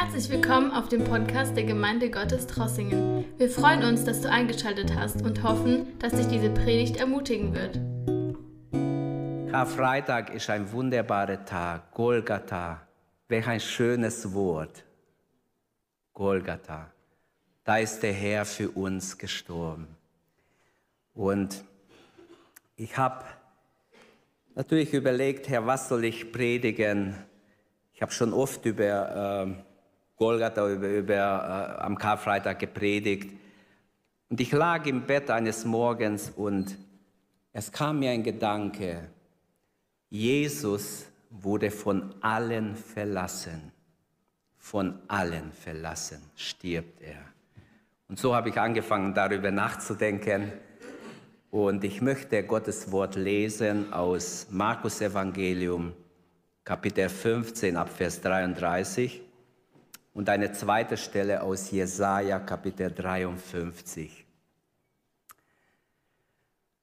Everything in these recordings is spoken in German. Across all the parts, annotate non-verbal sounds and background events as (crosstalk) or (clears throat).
Herzlich willkommen auf dem Podcast der Gemeinde Gottes Trossingen. Wir freuen uns, dass du eingeschaltet hast und hoffen, dass dich diese Predigt ermutigen wird. Karfreitag ist ein wunderbarer Tag, Golgatha. Welch ein schönes Wort. Golgatha. Da ist der Herr für uns gestorben. Und ich habe natürlich überlegt, Herr, was soll ich predigen? Ich habe schon oft über äh, Golgatha, über, über äh, am Karfreitag gepredigt. Und ich lag im Bett eines Morgens und es kam mir ein Gedanke. Jesus wurde von allen verlassen. Von allen verlassen stirbt er. Und so habe ich angefangen, darüber nachzudenken. Und ich möchte Gottes Wort lesen aus Markus Evangelium, Kapitel 15 ab Vers 33 und eine zweite Stelle aus Jesaja, Kapitel 53.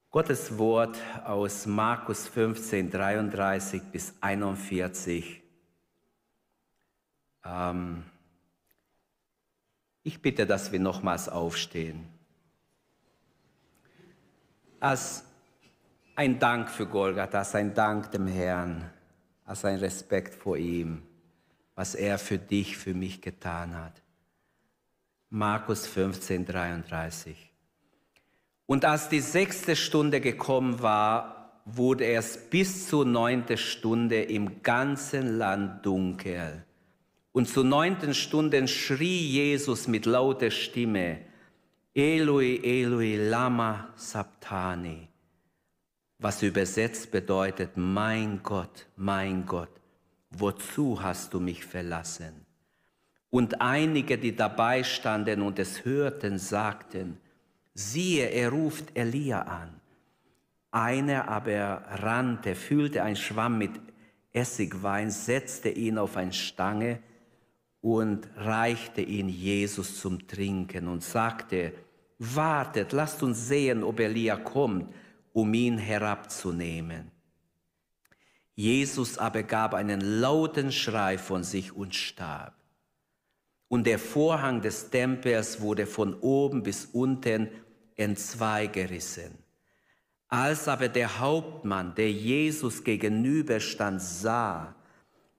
Gottes Wort aus Markus 15, 33 bis 41. Ähm, ich bitte, dass wir nochmals aufstehen. Als ein Dank für Golgatha, als ein Dank dem Herrn, als ein Respekt vor ihm, was er für dich, für mich getan hat. Markus 15, 33. Und als die sechste Stunde gekommen war, wurde es bis zur neunten Stunde im ganzen Land dunkel. Und zur neunten Stunde schrie Jesus mit lauter Stimme, Eloi, Eloi, lama sabtani, was übersetzt bedeutet, mein Gott, mein Gott, wozu hast du mich verlassen? Und einige, die dabei standen und es hörten, sagten, siehe, er ruft Elia an. Einer aber rannte, füllte ein Schwamm mit Essigwein, setzte ihn auf eine Stange und reichte ihn Jesus zum Trinken und sagte, wartet, lasst uns sehen, ob Elia kommt, um ihn herabzunehmen. Jesus aber gab einen lauten Schrei von sich und starb. Und der Vorhang des Tempels wurde von oben bis unten entzweigerissen. Als aber der Hauptmann, der Jesus gegenüberstand, sah,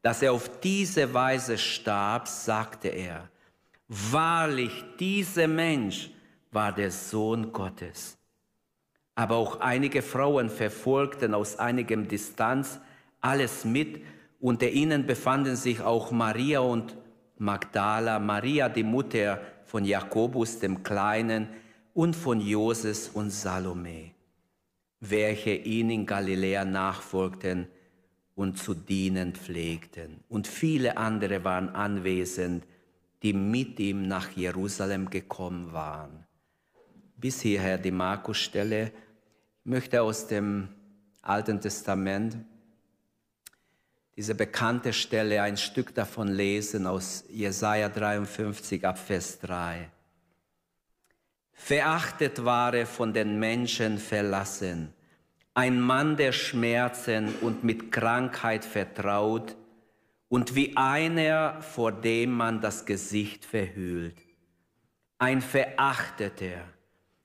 dass er auf diese Weise starb, sagte er, wahrlich, dieser Mensch war der Sohn Gottes. Aber auch einige Frauen verfolgten aus einigem Distanz alles mit. Unter ihnen befanden sich auch Maria und Magdala, Maria die Mutter von Jakobus dem Kleinen, und von Joses und Salome, welche ihn in Galiläa nachfolgten und zu dienen pflegten. Und viele andere waren anwesend, die mit ihm nach Jerusalem gekommen waren. Bis hierher die Markus-Stelle. Ich möchte aus dem Alten Testament diese bekannte Stelle ein Stück davon lesen aus Jesaja 53 ab Vers 3. Verachtet war er von den Menschen verlassen, ein Mann der Schmerzen und mit Krankheit vertraut und wie einer, vor dem man das Gesicht verhüllt. Ein Verachteter.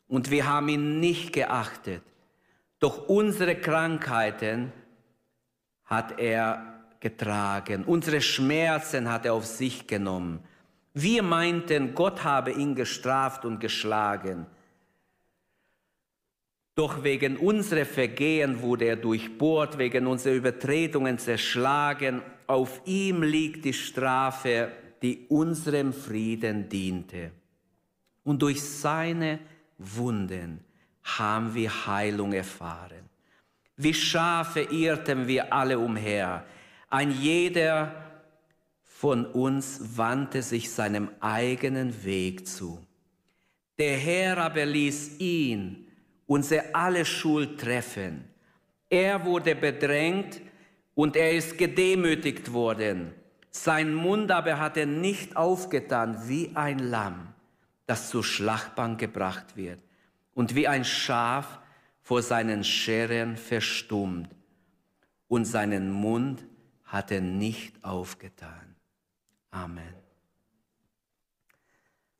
Und wir haben ihn nicht geachtet. Doch unsere Krankheiten hat er getragen, unsere Schmerzen hat er auf sich genommen. Wir meinten, Gott habe ihn gestraft und geschlagen. Doch wegen unserer Vergehen wurde er durchbohrt, wegen unserer Übertretungen zerschlagen. Auf ihm liegt die Strafe, die unserem Frieden diente. Und durch seine Wunden haben wir Heilung erfahren. Wie Schafe irrten wir alle umher. Ein jeder von uns wandte sich seinem eigenen Weg zu. Der Herr aber ließ ihn unsere alle Schuld treffen. Er wurde bedrängt und er ist gedemütigt worden. Sein Mund aber hat er nicht aufgetan wie ein Lamm, das zur Schlachtbank gebracht wird und wie ein Schaf vor seinen Scheren verstummt und seinen Mund hat er nicht aufgetan. Amen.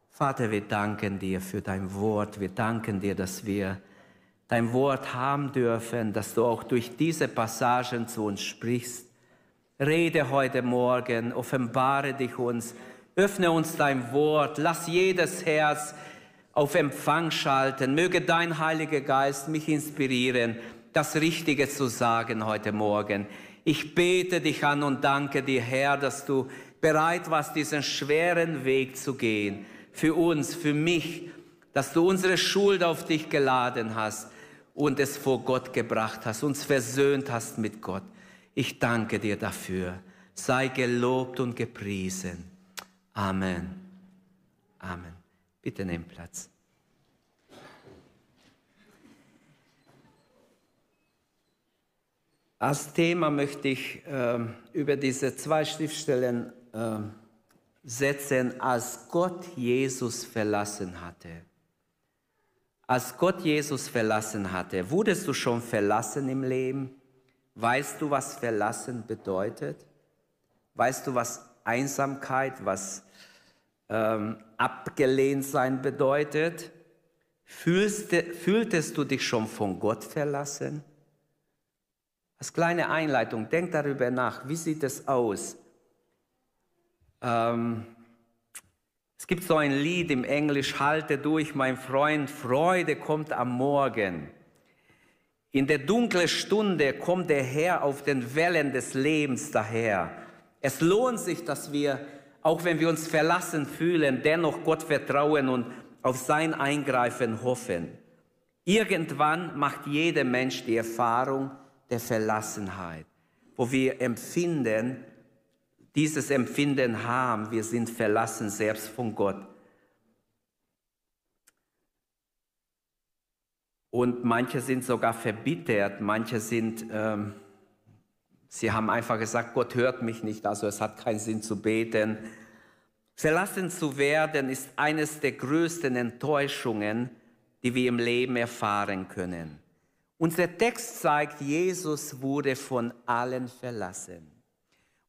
Vater, wir danken dir für dein Wort. Wir danken dir, dass wir dein Wort haben dürfen, dass du auch durch diese Passagen zu uns sprichst. Rede heute Morgen, offenbare dich uns, öffne uns dein Wort, lass jedes Herz auf Empfang schalten. Möge dein Heiliger Geist mich inspirieren, das Richtige zu sagen heute Morgen. Ich bete dich an und danke dir, Herr, dass du bereit warst, diesen schweren Weg zu gehen für uns, für mich, dass du unsere Schuld auf dich geladen hast und es vor Gott gebracht hast, uns versöhnt hast mit Gott. Ich danke dir dafür. Sei gelobt und gepriesen. Amen. Amen. Bitte nimm Platz. Als Thema möchte ich äh, über diese zwei Schriftstellen äh, setzen, als Gott Jesus verlassen hatte. Als Gott Jesus verlassen hatte, wurdest du schon verlassen im Leben? Weißt du, was verlassen bedeutet? Weißt du, was Einsamkeit, was ähm, abgelehnt sein bedeutet? Fühlste, fühltest du dich schon von Gott verlassen? Als kleine Einleitung, denk darüber nach, wie sieht es aus? Ähm, es gibt so ein Lied im Englisch, halte durch, mein Freund, Freude kommt am Morgen. In der dunklen Stunde kommt der Herr auf den Wellen des Lebens daher. Es lohnt sich, dass wir, auch wenn wir uns verlassen fühlen, dennoch Gott vertrauen und auf sein Eingreifen hoffen. Irgendwann macht jeder Mensch die Erfahrung der Verlassenheit, wo wir empfinden, dieses Empfinden haben, wir sind verlassen selbst von Gott. Und manche sind sogar verbittert, manche sind, ähm, sie haben einfach gesagt, Gott hört mich nicht, also es hat keinen Sinn zu beten. Verlassen zu werden ist eines der größten Enttäuschungen, die wir im Leben erfahren können. Unser Text zeigt, Jesus wurde von allen verlassen.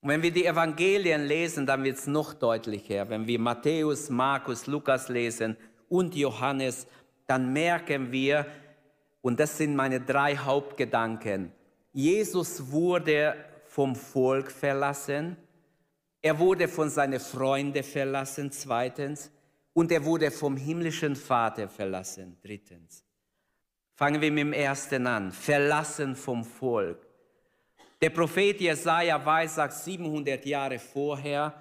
Und wenn wir die Evangelien lesen, dann wird es noch deutlicher. Wenn wir Matthäus, Markus, Lukas lesen und Johannes, dann merken wir, und das sind meine drei Hauptgedanken, Jesus wurde vom Volk verlassen, er wurde von seinen Freunden verlassen, zweitens, und er wurde vom himmlischen Vater verlassen, drittens. Fangen wir mit dem ersten an, verlassen vom Volk. Der Prophet Jesaja weissagt 700 Jahre vorher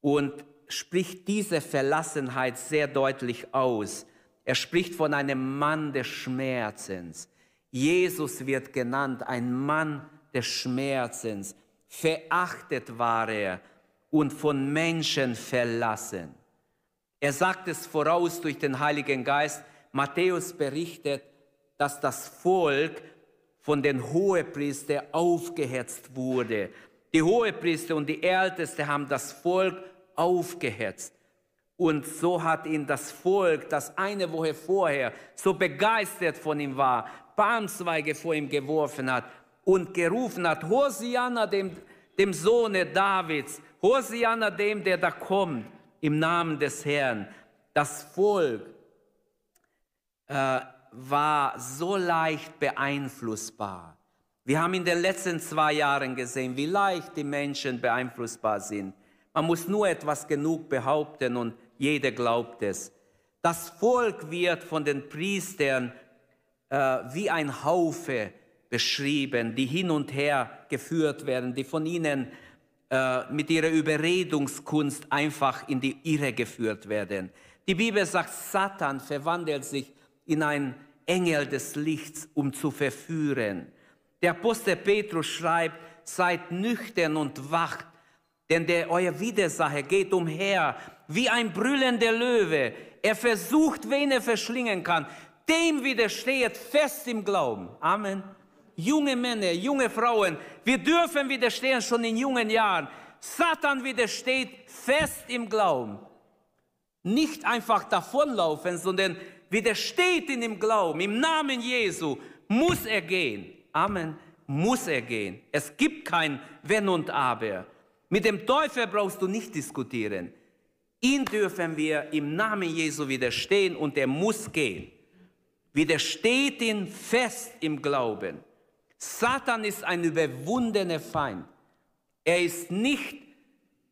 und spricht diese Verlassenheit sehr deutlich aus. Er spricht von einem Mann des Schmerzens. Jesus wird genannt, ein Mann des Schmerzens. Verachtet war er und von Menschen verlassen. Er sagt es voraus durch den Heiligen Geist. Matthäus berichtet, dass das Volk von den Hohepriestern aufgehetzt wurde. Die Hohepriester und die Ältesten haben das Volk aufgehetzt. Und so hat ihn das Volk, das eine Woche vorher so begeistert von ihm war, Palmzweige vor ihm geworfen hat und gerufen hat, Hosianna dem, dem Sohne Davids, Hosianna dem, der da kommt, im Namen des Herrn. Das Volk äh, war so leicht beeinflussbar. Wir haben in den letzten zwei Jahren gesehen, wie leicht die Menschen beeinflussbar sind. Man muss nur etwas genug behaupten und jeder glaubt es. Das Volk wird von den Priestern äh, wie ein Haufe beschrieben, die hin und her geführt werden, die von ihnen äh, mit ihrer Überredungskunst einfach in die Irre geführt werden. Die Bibel sagt, Satan verwandelt sich in ein Engel des Lichts, um zu verführen. Der Apostel Petrus schreibt, seid nüchtern und wacht, denn der euer Widersacher geht umher wie ein brüllender Löwe. Er versucht, wen er verschlingen kann. Dem widersteht fest im Glauben. Amen. Junge Männer, junge Frauen, wir dürfen widerstehen schon in jungen Jahren. Satan widersteht fest im Glauben. Nicht einfach davonlaufen, sondern widersteht in dem Glauben, im Namen Jesu, muss er gehen. Amen, muss er gehen. Es gibt kein Wenn und Aber. Mit dem Teufel brauchst du nicht diskutieren. Ihn dürfen wir im Namen Jesu widerstehen und er muss gehen. Widersteht ihn fest im Glauben. Satan ist ein überwundener Feind. Er ist nicht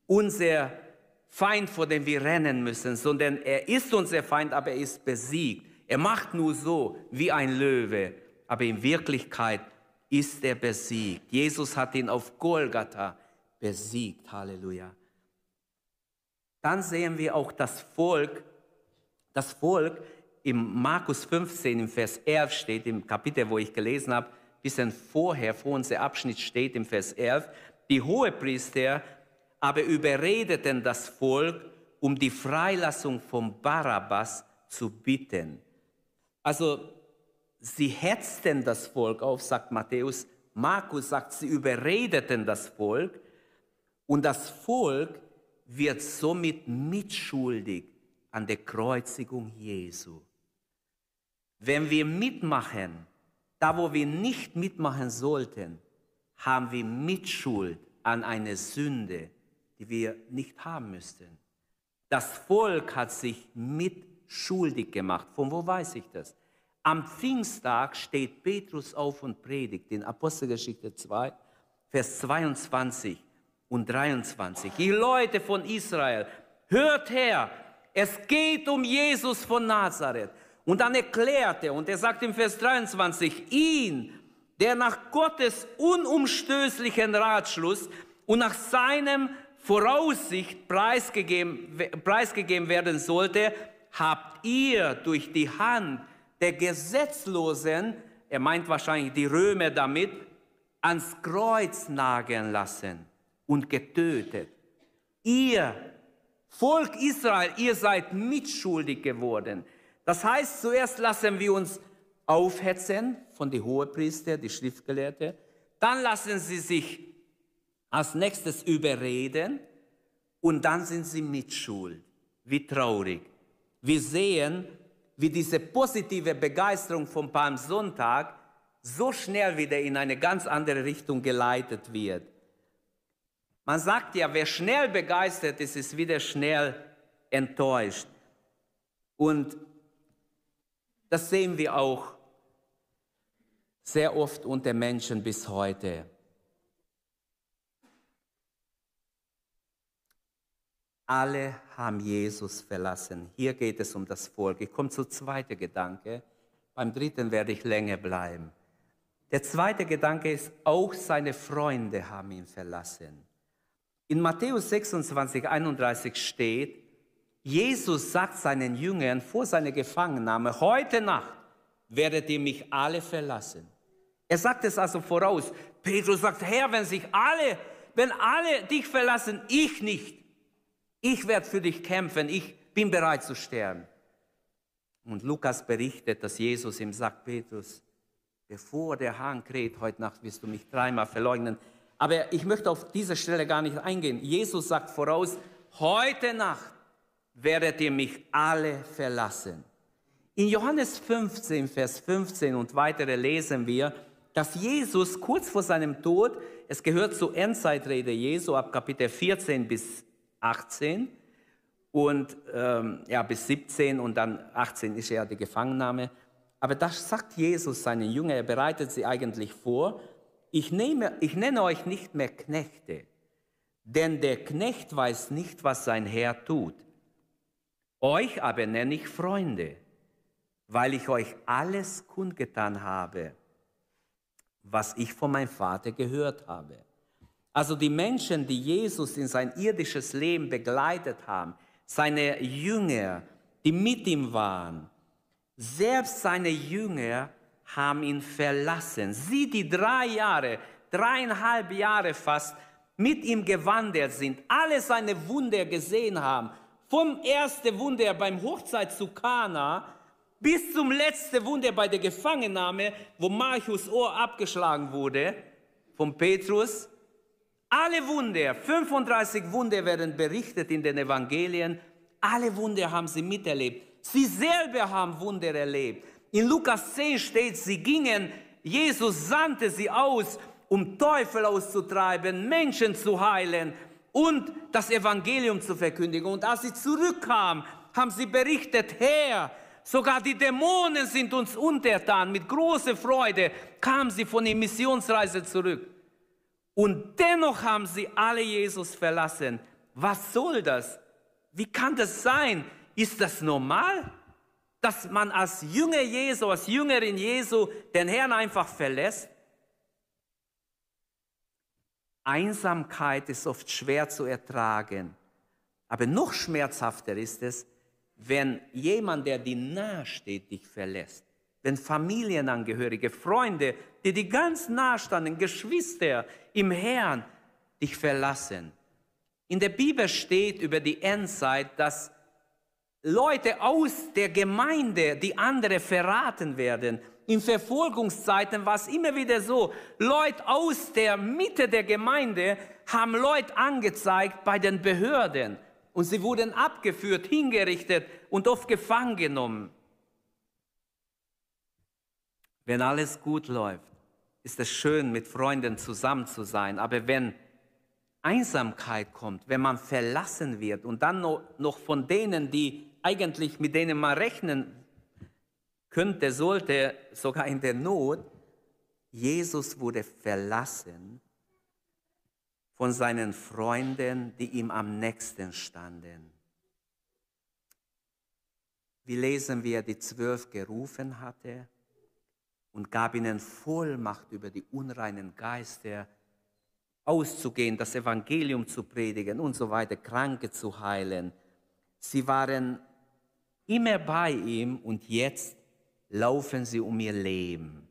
unser Feind, vor dem wir rennen müssen, sondern er ist unser Feind, aber er ist besiegt. Er macht nur so wie ein Löwe, aber in Wirklichkeit ist er besiegt. Jesus hat ihn auf Golgatha besiegt. Halleluja. Dann sehen wir auch das Volk. Das Volk im Markus 15 im Vers 11 steht, im Kapitel, wo ich gelesen habe, bisschen vorher, vor unserem Abschnitt steht im Vers 11, die Hohepriester aber überredeten das Volk, um die Freilassung von Barabbas zu bitten. Also sie hetzten das Volk auf, sagt Matthäus. Markus sagt, sie überredeten das Volk und das Volk wird somit mitschuldig an der Kreuzigung Jesu. Wenn wir mitmachen, da wo wir nicht mitmachen sollten, haben wir Mitschuld an eine Sünde, die wir nicht haben müssten. Das Volk hat sich mitschuldig gemacht. Von wo weiß ich das? Am Pfingsttag steht Petrus auf und predigt in Apostelgeschichte 2, Vers 22 und 23. Die Leute von Israel, hört her, es geht um Jesus von Nazareth. Und dann erklärt er, und er sagt im Vers 23, ihn, der nach Gottes unumstößlichen Ratschluss und nach seinem Voraussicht preisgegeben, preisgegeben werden sollte, habt ihr durch die Hand der Gesetzlosen, er meint wahrscheinlich die Römer damit, ans Kreuz nageln lassen und getötet. Ihr, Volk Israel, ihr seid mitschuldig geworden. Das heißt, zuerst lassen wir uns aufhetzen von den Hohepriester, die Schriftgelehrte, dann lassen sie sich als nächstes überreden und dann sind sie mitschuld. Wie traurig. Wir sehen, wie diese positive Begeisterung vom Palmsonntag so schnell wieder in eine ganz andere Richtung geleitet wird. Man sagt ja, wer schnell begeistert ist, ist wieder schnell enttäuscht. Und das sehen wir auch sehr oft unter Menschen bis heute. Alle haben Jesus verlassen. Hier geht es um das Volk. Ich komme zum zweiten Gedanke. Beim dritten werde ich länger bleiben. Der zweite Gedanke ist, auch seine Freunde haben ihn verlassen. In Matthäus 26, 31 steht, Jesus sagt seinen Jüngern vor seiner Gefangennahme, heute Nacht werdet ihr mich alle verlassen. Er sagt es also voraus. Petrus sagt, Herr, wenn sich alle, wenn alle dich verlassen, ich nicht. Ich werde für dich kämpfen, ich bin bereit zu sterben. Und Lukas berichtet, dass Jesus ihm sagt, Petrus, bevor der Hahn kräht, heute Nacht wirst du mich dreimal verleugnen. Aber ich möchte auf diese Stelle gar nicht eingehen. Jesus sagt voraus, heute Nacht werdet ihr mich alle verlassen. In Johannes 15, Vers 15 und weitere lesen wir, dass Jesus kurz vor seinem Tod, es gehört zur Endzeitrede Jesu ab Kapitel 14 bis 18 und ähm, ja, bis 17 und dann 18 ist ja die Gefangennahme. Aber das sagt Jesus seinen Jüngern, er bereitet sie eigentlich vor. Ich, nehme, ich nenne euch nicht mehr Knechte, denn der Knecht weiß nicht, was sein Herr tut. Euch aber nenne ich Freunde, weil ich euch alles kundgetan habe, was ich von meinem Vater gehört habe. Also die Menschen, die Jesus in sein irdisches Leben begleitet haben, seine Jünger, die mit ihm waren, selbst seine Jünger haben ihn verlassen. Sie, die drei Jahre, dreieinhalb Jahre fast mit ihm gewandert sind, alle seine Wunder gesehen haben, vom ersten Wunder beim Hochzeit zu Kana bis zum letzten Wunder bei der Gefangennahme, wo Marchus Ohr abgeschlagen wurde, von Petrus, alle Wunder, 35 Wunder werden berichtet in den Evangelien. Alle Wunder haben sie miterlebt. Sie selber haben Wunder erlebt. In Lukas 10 steht, sie gingen, Jesus sandte sie aus, um Teufel auszutreiben, Menschen zu heilen. und das Evangelium zu verkündigen. Und als sie zurückkamen, haben sie berichtet, Herr, sogar die Dämonen sind uns untertan. Mit großer Freude kamen sie von der Missionsreise zurück. Und dennoch haben sie alle Jesus verlassen. Was soll das? Wie kann das sein? Ist das normal, dass man als Jünger Jesu, als Jüngerin Jesu den Herrn einfach verlässt? Einsamkeit ist oft schwer zu ertragen. Aber noch schmerzhafter ist es, wenn jemand, der dir nahesteht, dich verlässt. Wenn Familienangehörige, Freunde, die dir ganz nahe standen, Geschwister im Herrn, dich verlassen. In der Bibel steht über die Endzeit, dass Leute aus der Gemeinde die andere verraten werden. In Verfolgungszeiten war es immer wieder so, Leute aus der Mitte der Gemeinde haben Leute angezeigt bei den Behörden und sie wurden abgeführt, hingerichtet und oft gefangen genommen. Wenn alles gut läuft, ist es schön, mit Freunden zusammen zu sein. Aber wenn Einsamkeit kommt, wenn man verlassen wird und dann noch von denen, die eigentlich mit denen man rechnen könnte, sollte, sogar in der Not, Jesus wurde verlassen von seinen Freunden, die ihm am nächsten standen. Wie lesen wir, die zwölf gerufen hatte und gab ihnen Vollmacht über die unreinen Geister auszugehen, das Evangelium zu predigen und so weiter, Kranke zu heilen. Sie waren immer bei ihm und jetzt laufen sie um ihr Leben.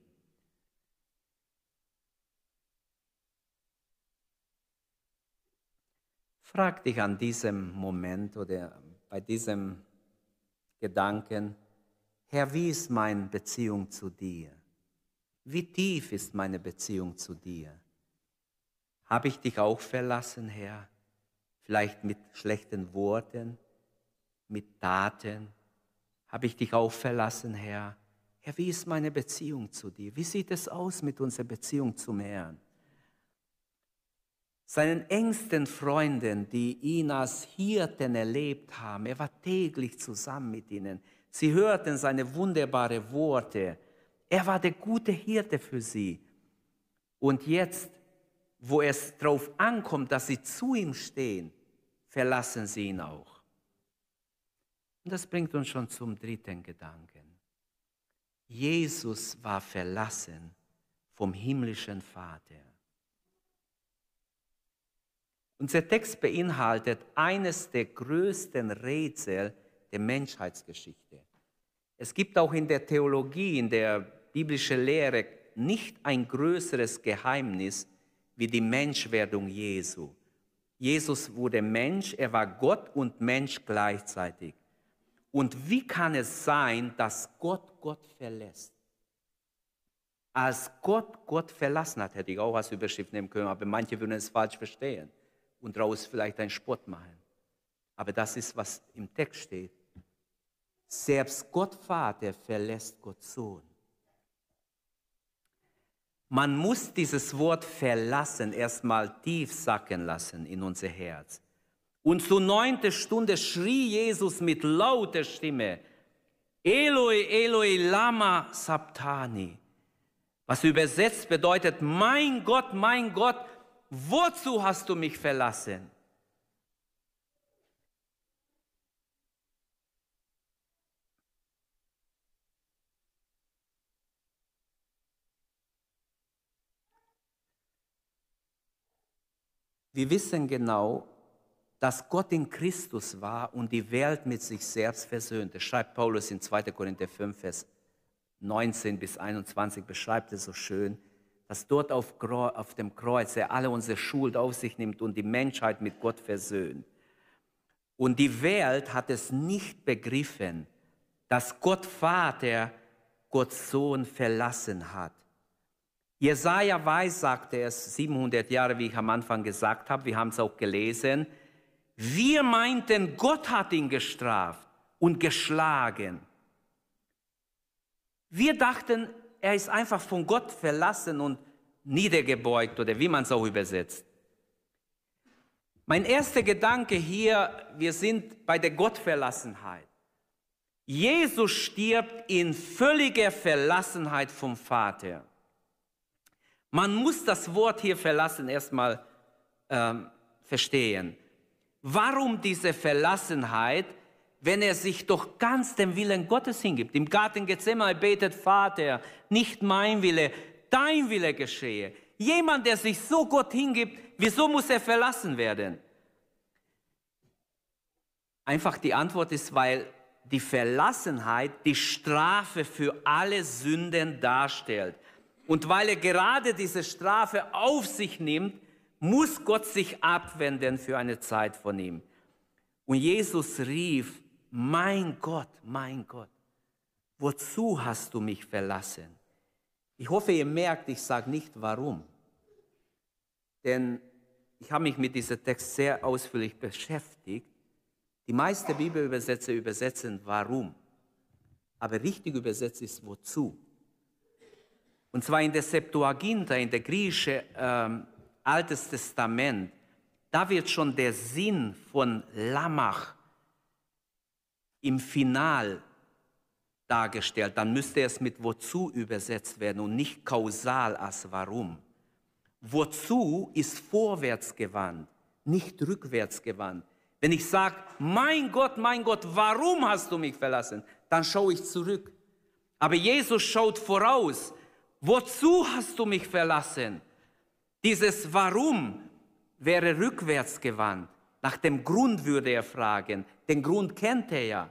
Frag dich an diesem Moment oder bei diesem Gedanken, Herr, wie ist meine Beziehung zu dir? Wie tief ist meine Beziehung zu dir? Habe ich dich auch verlassen, Herr? Vielleicht mit schlechten Worten, mit Taten? Habe ich dich auch verlassen, Herr? Herr, wie ist meine Beziehung zu dir? Wie sieht es aus mit unserer Beziehung zum Herrn? seinen engsten Freunden, die ihn als Hirten erlebt haben. Er war täglich zusammen mit ihnen. Sie hörten seine wunderbaren Worte. Er war der gute Hirte für sie. Und jetzt, wo es darauf ankommt, dass sie zu ihm stehen, verlassen sie ihn auch. Und das bringt uns schon zum dritten Gedanken. Jesus war verlassen vom himmlischen Vater. Unser Text beinhaltet eines der größten Rätsel der Menschheitsgeschichte. Es gibt auch in der Theologie, in der biblischen Lehre nicht ein größeres Geheimnis wie die Menschwerdung Jesu. Jesus wurde Mensch, er war Gott und Mensch gleichzeitig. Und wie kann es sein, dass Gott Gott verlässt? Als Gott Gott verlassen hat, hätte ich auch als Überschrift nehmen können, aber manche würden es falsch verstehen und daraus vielleicht einen Spott machen. Aber das ist, was im Text steht. Selbst Gott Vater verlässt Gott Sohn. Man muss dieses Wort verlassen erstmal tief sacken lassen in unser Herz. Und zur neunten Stunde schrie Jesus mit lauter Stimme, Eloi, Eloi, lama sabtani. Was übersetzt bedeutet, mein Gott, mein Gott, wozu hast du mich verlassen? Wir wissen genau, dass Gott in Christus war und die Welt mit sich selbst versöhnte. Schreibt Paulus in 2. Korinther 5, Vers 19 bis 21, beschreibt es so schön dass dort auf, auf dem Kreuz er alle unsere Schuld auf sich nimmt und die Menschheit mit Gott versöhnt. Und die Welt hat es nicht begriffen, dass Gott Vater Gott Sohn verlassen hat. Jesaja weiß, sagte es 700 Jahre, wie ich am Anfang gesagt habe, wir haben es auch gelesen. Wir meinten, Gott hat ihn gestraft und geschlagen. Wir dachten, er ist einfach von Gott verlassen und niedergebeugt oder wie man es auch übersetzt. Mein erster Gedanke hier, wir sind bei der Gottverlassenheit. Jesus stirbt in völliger Verlassenheit vom Vater. Man muss das Wort hier verlassen erstmal ähm, verstehen. Warum diese Verlassenheit, wenn er sich doch ganz dem Willen Gottes hingibt? Im Garten Gethsemane betet Vater, nicht mein Wille, dein Wille geschehe. Jemand, der sich so Gott hingibt, wieso muss er verlassen werden? Einfach die Antwort ist, weil die Verlassenheit die Strafe für alle Sünden darstellt. Und weil er gerade diese Strafe auf sich nimmt, muss Gott sich abwenden für eine Zeit von ihm. Und Jesus rief, mein Gott, mein Gott, wozu hast du mich verlassen? Ich hoffe, ihr merkt, ich sage nicht warum. Denn ich habe mich mit diesem Text sehr ausführlich beschäftigt. Die meisten Bibelübersetzer übersetzen warum. Aber richtig übersetzt ist wozu. Und zwar in der Septuaginta, in der griechischen ähm, Altes Testament, da wird schon der Sinn von Lamach im Final dargestellt. Dann müsste es mit wozu übersetzt werden und nicht kausal als warum. Wozu ist vorwärtsgewandt, nicht rückwärtsgewandt. Wenn ich sage, mein Gott, mein Gott, warum hast du mich verlassen? Dann schaue ich zurück. Aber Jesus schaut voraus. Wozu hast du mich verlassen? Dieses Warum wäre rückwärts gewandt. Nach dem Grund würde er fragen. Den Grund kennt er ja.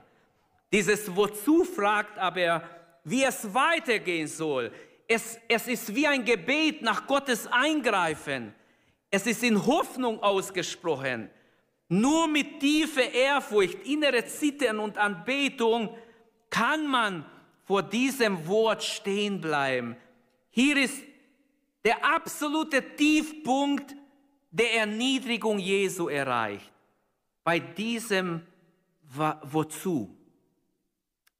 Dieses Wozu fragt aber, wie es weitergehen soll. Es, es ist wie ein Gebet nach Gottes Eingreifen. Es ist in Hoffnung ausgesprochen. Nur mit tiefer Ehrfurcht, innere Zittern und Anbetung kann man vor diesem Wort stehen bleiben. Hier ist der absolute Tiefpunkt der Erniedrigung Jesu erreicht. Bei diesem Wozu?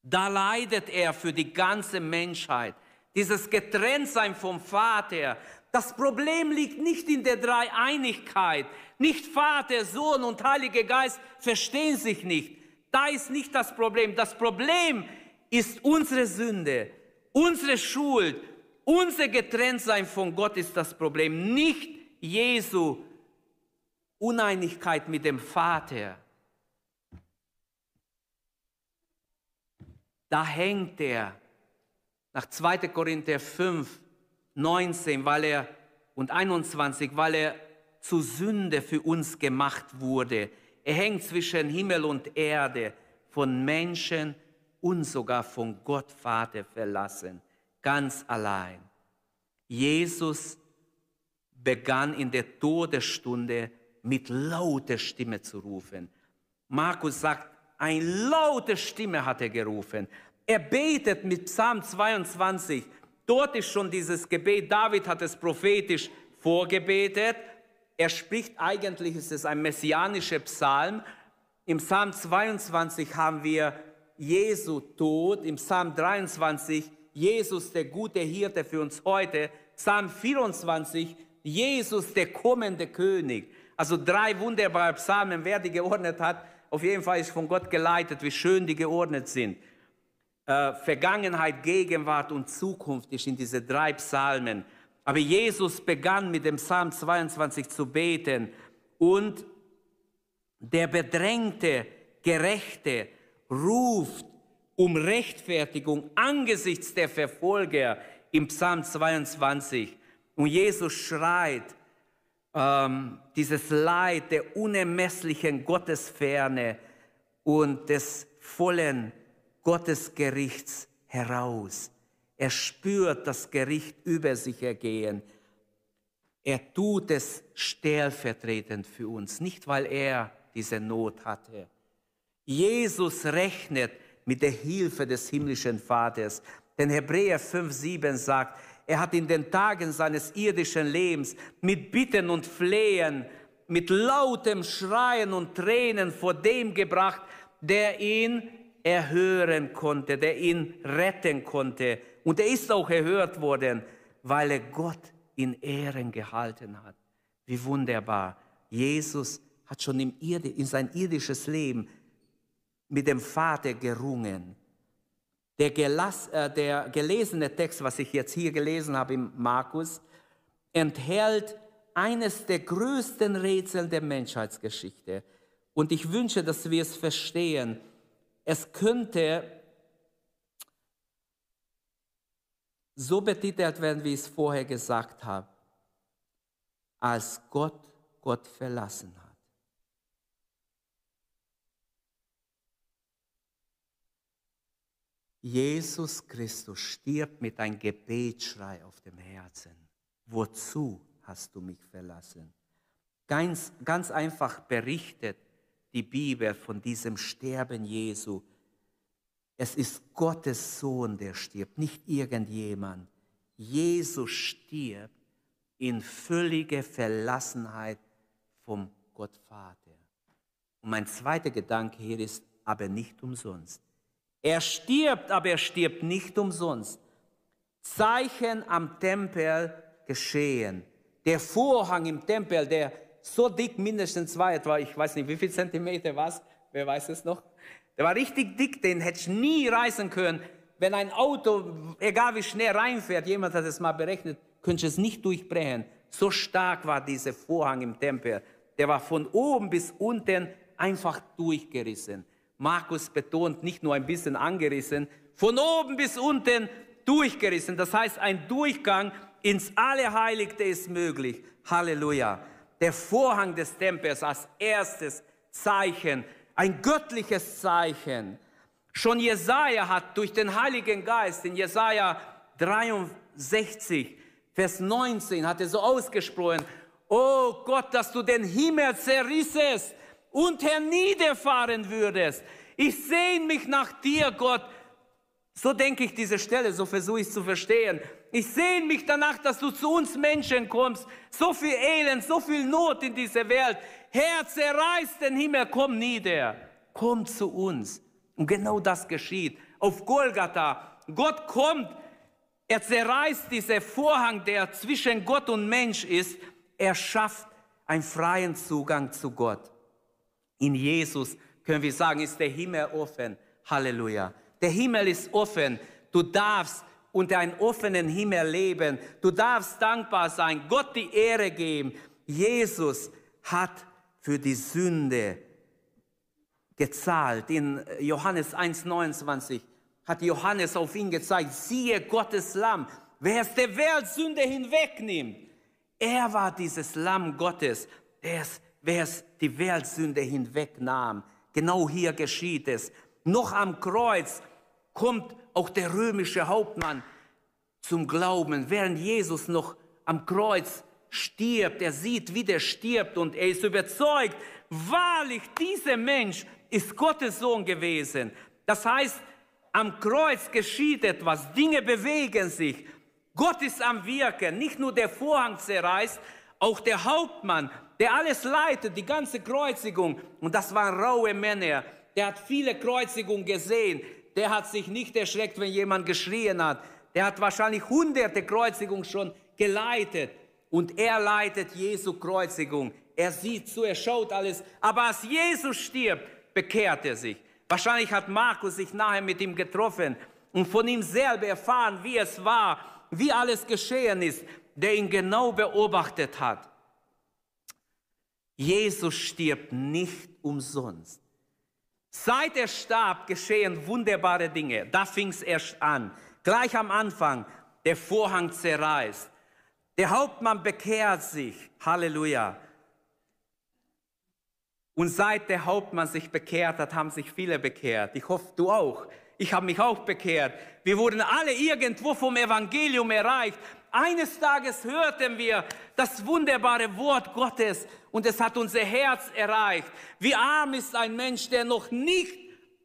Da leidet er für die ganze Menschheit. Dieses Getrenntsein vom Vater. Das Problem liegt nicht in der Dreieinigkeit. Nicht Vater, Sohn und Heiliger Geist verstehen sich nicht. Da ist nicht das Problem. Das Problem ist unsere Sünde, unsere Schuld, unser Getrenntsein von Gott ist das Problem, nicht Jesu Uneinigkeit mit dem Vater. Da hängt er nach 2. Korinther 5, 19, weil er und 21, weil er zu Sünde für uns gemacht wurde. Er hängt zwischen Himmel und Erde, von Menschen und sogar von Gott Vater verlassen ganz allein. Jesus begann in der Todesstunde mit lauter Stimme zu rufen. Markus sagt, eine laute Stimme hat er gerufen. Er betet mit Psalm 22. Dort ist schon dieses Gebet. David hat es prophetisch vorgebetet. Er spricht, eigentlich ist es ein messianischer Psalm. Im Psalm 22 haben wir Jesu Tod. Im Psalm 23 Jesus, der gute Hirte für uns heute. Psalm 24, Jesus, der kommende König. Also drei wunderbare Psalmen, wer die geordnet hat, auf jeden Fall ist von Gott geleitet, wie schön die geordnet sind. Äh, Vergangenheit, Gegenwart und Zukunft ist in diese drei Psalmen. Aber Jesus begann mit dem Psalm 22 zu beten und der bedrängte Gerechte ruft um Rechtfertigung angesichts der Verfolger im Psalm 22. Und Jesus schreit ähm, dieses Leid der unermesslichen Gottesferne und des vollen Gottesgerichts heraus. Er spürt das Gericht über sich ergehen. Er tut es stellvertretend für uns, nicht weil er diese Not hatte. Jesus rechnet mit der Hilfe des himmlischen Vaters. Denn Hebräer 5,7 sagt, er hat in den Tagen seines irdischen Lebens mit Bitten und Flehen, mit lautem Schreien und Tränen vor dem gebracht, der ihn erhören konnte, der ihn retten konnte. Und er ist auch erhört worden, weil er Gott in Ehren gehalten hat. Wie wunderbar. Jesus hat schon in sein irdisches Leben mit dem Vater gerungen. Der, gelass, äh, der gelesene Text, was ich jetzt hier gelesen habe im Markus, enthält eines der größten Rätsel der Menschheitsgeschichte. Und ich wünsche, dass wir es verstehen. Es könnte so betitelt werden, wie ich es vorher gesagt habe, als Gott Gott verlassen hat. Jesus Christus stirbt mit einem Gebetsschrei auf dem Herzen. Wozu hast du mich verlassen? Ganz, ganz einfach berichtet die Bibel von diesem Sterben Jesu. Es ist Gottes Sohn, der stirbt, nicht irgendjemand. Jesus stirbt in völliger Verlassenheit vom Gott Vater. Und mein zweiter Gedanke hier ist, aber nicht umsonst. Er stirbt, aber er stirbt nicht umsonst. Zeichen am Tempel geschehen. Der Vorhang im Tempel, der so dick, mindestens zwei etwa, ich weiß nicht, wie viel Zentimeter war wer weiß es noch? Der war richtig dick, den hätte ich nie reißen können. Wenn ein Auto, egal wie schnell reinfährt, jemand hat es mal berechnet, könnte es nicht durchbrechen. So stark war dieser Vorhang im Tempel. Der war von oben bis unten einfach durchgerissen. Markus betont nicht nur ein bisschen angerissen, von oben bis unten durchgerissen. Das heißt, ein Durchgang ins Allerheiligste ist möglich. Halleluja. Der Vorhang des Tempels als erstes Zeichen, ein göttliches Zeichen. Schon Jesaja hat durch den Heiligen Geist in Jesaja 63, Vers 19, hat er so ausgesprochen: Oh Gott, dass du den Himmel zerrissest und herniederfahren würdest. Ich sehne mich nach dir, Gott. So denke ich diese Stelle, so versuche ich es zu verstehen. Ich sehne mich danach, dass du zu uns Menschen kommst. So viel Elend, so viel Not in dieser Welt. Herr, zerreiß den Himmel, komm nieder. Komm zu uns. Und genau das geschieht. Auf Golgatha. Gott kommt. Er zerreißt diesen Vorhang, der zwischen Gott und Mensch ist. Er schafft einen freien Zugang zu Gott. In Jesus können wir sagen, ist der Himmel offen. Halleluja. Der Himmel ist offen. Du darfst unter einem offenen Himmel leben. Du darfst dankbar sein, Gott die Ehre geben. Jesus hat für die Sünde gezahlt. In Johannes 1,29 hat Johannes auf ihn gezeigt, siehe Gottes Lamm, wer es der Welt Sünde hinwegnimmt. Er war dieses Lamm Gottes, der es wer die Weltsünde hinwegnahm. Genau hier geschieht es. Noch am Kreuz kommt auch der römische Hauptmann zum Glauben, während Jesus noch am Kreuz stirbt. Er sieht, wie der stirbt und er ist überzeugt, wahrlich, dieser Mensch ist Gottes Sohn gewesen. Das heißt, am Kreuz geschieht etwas, Dinge bewegen sich. Gott ist am Wirken, nicht nur der Vorhang zerreißt, auch der Hauptmann, der alles leitet, die ganze Kreuzigung. Und das waren raue Männer. Der hat viele Kreuzigungen gesehen. Der hat sich nicht erschreckt, wenn jemand geschrien hat. Der hat wahrscheinlich hunderte Kreuzigungen schon geleitet. Und er leitet Jesu Kreuzigung. Er sieht zu, er schaut alles. Aber als Jesus stirbt, bekehrt er sich. Wahrscheinlich hat Markus sich nachher mit ihm getroffen und von ihm selber erfahren, wie es war, wie alles geschehen ist, der ihn genau beobachtet hat. Jesus stirbt nicht umsonst. Seit er starb, geschehen wunderbare Dinge. Da fing es erst an. Gleich am Anfang, der Vorhang zerreißt. Der Hauptmann bekehrt sich. Halleluja. Und seit der Hauptmann sich bekehrt hat, haben sich viele bekehrt. Ich hoffe, du auch. Ich habe mich auch bekehrt. Wir wurden alle irgendwo vom Evangelium erreicht. Eines Tages hörten wir das wunderbare Wort Gottes und es hat unser Herz erreicht. Wie arm ist ein Mensch, der noch nicht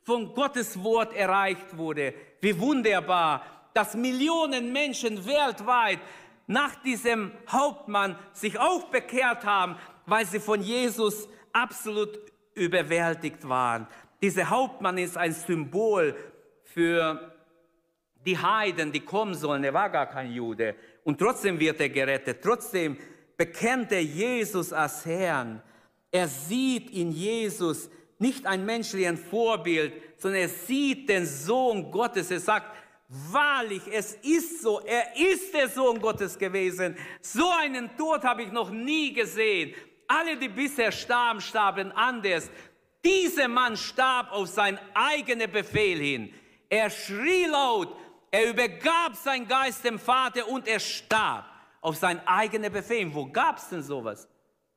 von Gottes Wort erreicht wurde. Wie wunderbar, dass Millionen Menschen weltweit nach diesem Hauptmann sich auch bekehrt haben, weil sie von Jesus absolut überwältigt waren. Dieser Hauptmann ist ein Symbol für die Heiden, die kommen sollen. Er war gar kein Jude. Und trotzdem wird er gerettet. Trotzdem bekennt er Jesus als Herrn. Er sieht in Jesus nicht ein menschliches Vorbild, sondern er sieht den Sohn Gottes. Er sagt, wahrlich, es ist so, er ist der Sohn Gottes gewesen. So einen Tod habe ich noch nie gesehen. Alle, die bisher starben, starben anders. Dieser Mann starb auf seinen eigenen Befehl hin. Er schrie laut, er übergab sein Geist dem Vater und er starb auf seinen eigenen Befehl. Wo gab es denn sowas?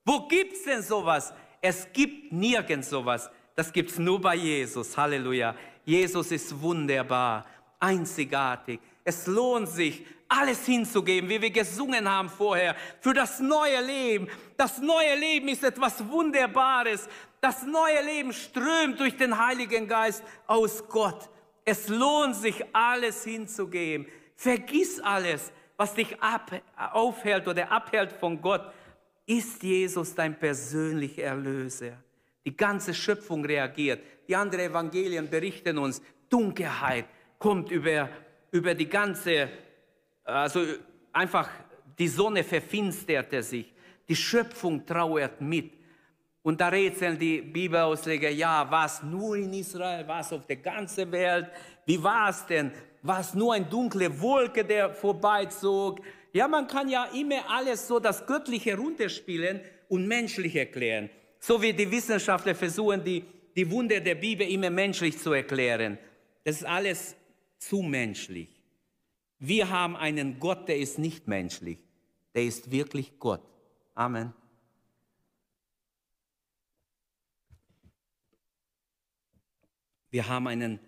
Wo gibt es denn sowas? Es gibt nirgends sowas. Das gibt es nur bei Jesus. Halleluja. Jesus ist wunderbar, einzigartig. Es lohnt sich, alles hinzugeben, wie wir gesungen haben vorher, für das neue Leben. Das neue Leben ist etwas Wunderbares. Das neue Leben strömt durch den Heiligen Geist aus Gott. Es lohnt sich, alles hinzugeben. Vergiss alles, was dich ab, aufhält oder abhält von Gott. Ist Jesus dein persönlicher Erlöser? Die ganze Schöpfung reagiert. Die anderen Evangelien berichten uns, Dunkelheit kommt über, über die ganze, also einfach die Sonne verfinsterte sich. Die Schöpfung trauert mit. Und da rätseln die Bibelausleger, ja, war es nur in Israel, war es auf der ganzen Welt? Wie war es denn? War es nur eine dunkle Wolke, der vorbeizog? Ja, man kann ja immer alles so das Göttliche runterspielen und menschlich erklären. So wie die Wissenschaftler versuchen, die, die Wunder der Bibel immer menschlich zu erklären. Das ist alles zu menschlich. Wir haben einen Gott, der ist nicht menschlich. Der ist wirklich Gott. Amen. Wir haben einen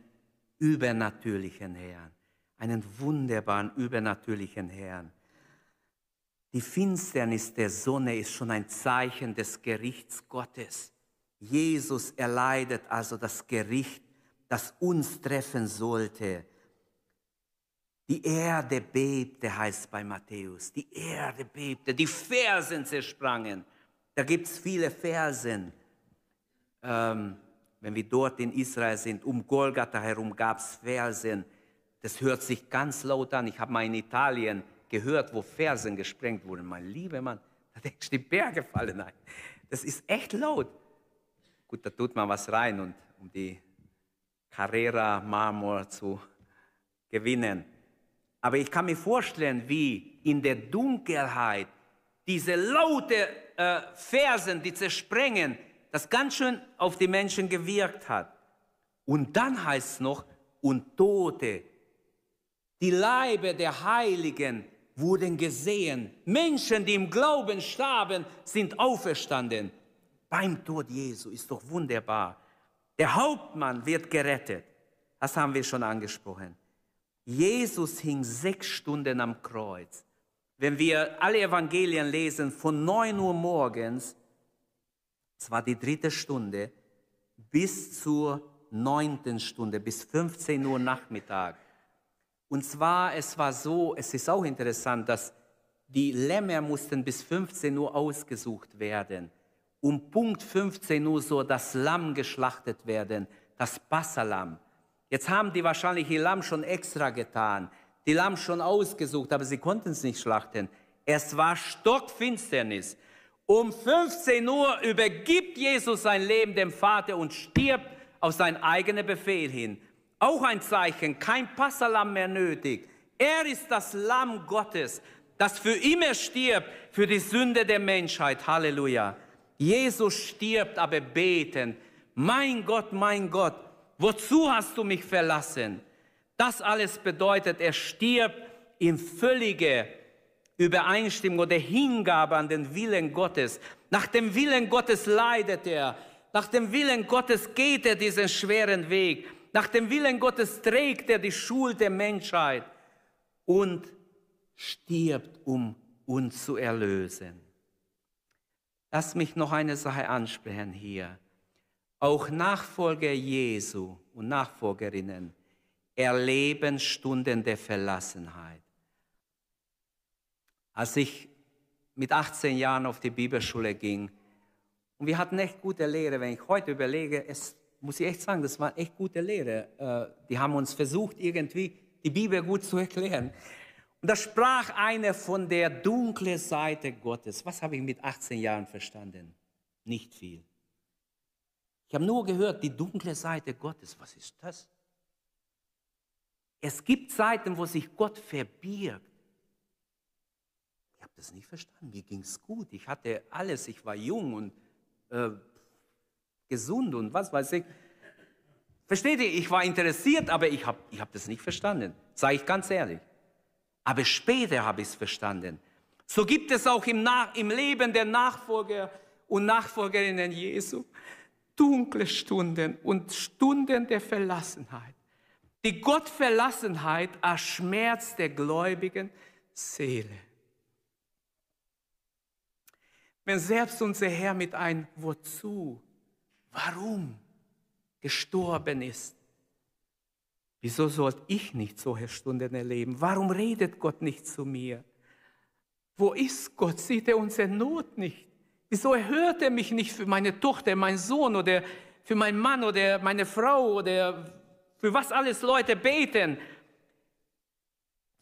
übernatürlichen Herrn, einen wunderbaren übernatürlichen Herrn. Die Finsternis der Sonne ist schon ein Zeichen des Gerichts Gottes. Jesus erleidet also das Gericht, das uns treffen sollte. Die Erde bebte, heißt bei Matthäus. Die Erde bebte, die Fersen zersprangen. Da gibt es viele Versen. Ähm, wenn wir dort in Israel sind, um Golgatha herum gab es Fersen. Das hört sich ganz laut an. Ich habe mal in Italien gehört, wo Fersen gesprengt wurden. Mein lieber Mann, da denkst du, die Berge fallen ein. Das ist echt laut. Gut, da tut man was rein, und, um die Carrera Marmor zu gewinnen. Aber ich kann mir vorstellen, wie in der Dunkelheit diese laute äh, Fersen, die zersprengen, das ganz schön auf die Menschen gewirkt hat. Und dann heißt es noch, und Tote, die Leibe der Heiligen wurden gesehen. Menschen, die im Glauben starben, sind auferstanden. Beim Tod Jesu ist doch wunderbar. Der Hauptmann wird gerettet. Das haben wir schon angesprochen. Jesus hing sechs Stunden am Kreuz. Wenn wir alle Evangelien lesen, von 9 Uhr morgens es war die dritte Stunde bis zur neunten Stunde, bis 15 Uhr Nachmittag. Und zwar, es war so, es ist auch interessant, dass die Lämmer mussten bis 15 Uhr ausgesucht werden. Um Punkt 15 Uhr so das Lamm geschlachtet werden, das Passalam. Jetzt haben die wahrscheinlich die Lamm schon extra getan, die Lamm schon ausgesucht, aber sie konnten es nicht schlachten. Es war Stockfinsternis. Um 15 Uhr übergibt Jesus sein Leben dem Vater und stirbt auf seinen eigenen Befehl hin. Auch ein Zeichen, kein Passalam mehr nötig. Er ist das Lamm Gottes, das für immer stirbt für die Sünde der Menschheit. Halleluja. Jesus stirbt aber betend. Mein Gott, mein Gott, wozu hast du mich verlassen? Das alles bedeutet, er stirbt in völliger Übereinstimmung oder Hingabe an den Willen Gottes. Nach dem Willen Gottes leidet er. Nach dem Willen Gottes geht er diesen schweren Weg. Nach dem Willen Gottes trägt er die Schuld der Menschheit und stirbt, um uns zu erlösen. Lass mich noch eine Sache ansprechen hier. Auch Nachfolger Jesu und Nachfolgerinnen erleben Stunden der Verlassenheit. Als ich mit 18 Jahren auf die Bibelschule ging, und wir hatten echt gute Lehre, wenn ich heute überlege, es muss ich echt sagen, das war echt gute Lehre. Äh, die haben uns versucht, irgendwie die Bibel gut zu erklären. Und da sprach einer von der dunklen Seite Gottes. Was habe ich mit 18 Jahren verstanden? Nicht viel. Ich habe nur gehört, die dunkle Seite Gottes. Was ist das? Es gibt Zeiten, wo sich Gott verbirgt. Das nicht verstanden. Mir ging es gut. Ich hatte alles. Ich war jung und äh, gesund und was weiß ich. Versteht ihr? Ich war interessiert, aber ich habe ich hab das nicht verstanden. Sage ich ganz ehrlich. Aber später habe ich es verstanden. So gibt es auch im, Nach im Leben der Nachfolger und Nachfolgerinnen Jesu dunkle Stunden und Stunden der Verlassenheit. Die Gottverlassenheit als Schmerz der gläubigen Seele. Wenn selbst unser Herr mit einem Wozu, warum gestorben ist, wieso sollte ich nicht solche Stunden erleben? Warum redet Gott nicht zu mir? Wo ist Gott? Sieht er unsere Not nicht? Wieso hört er mich nicht für meine Tochter, meinen Sohn oder für meinen Mann oder meine Frau oder für was alles Leute beten?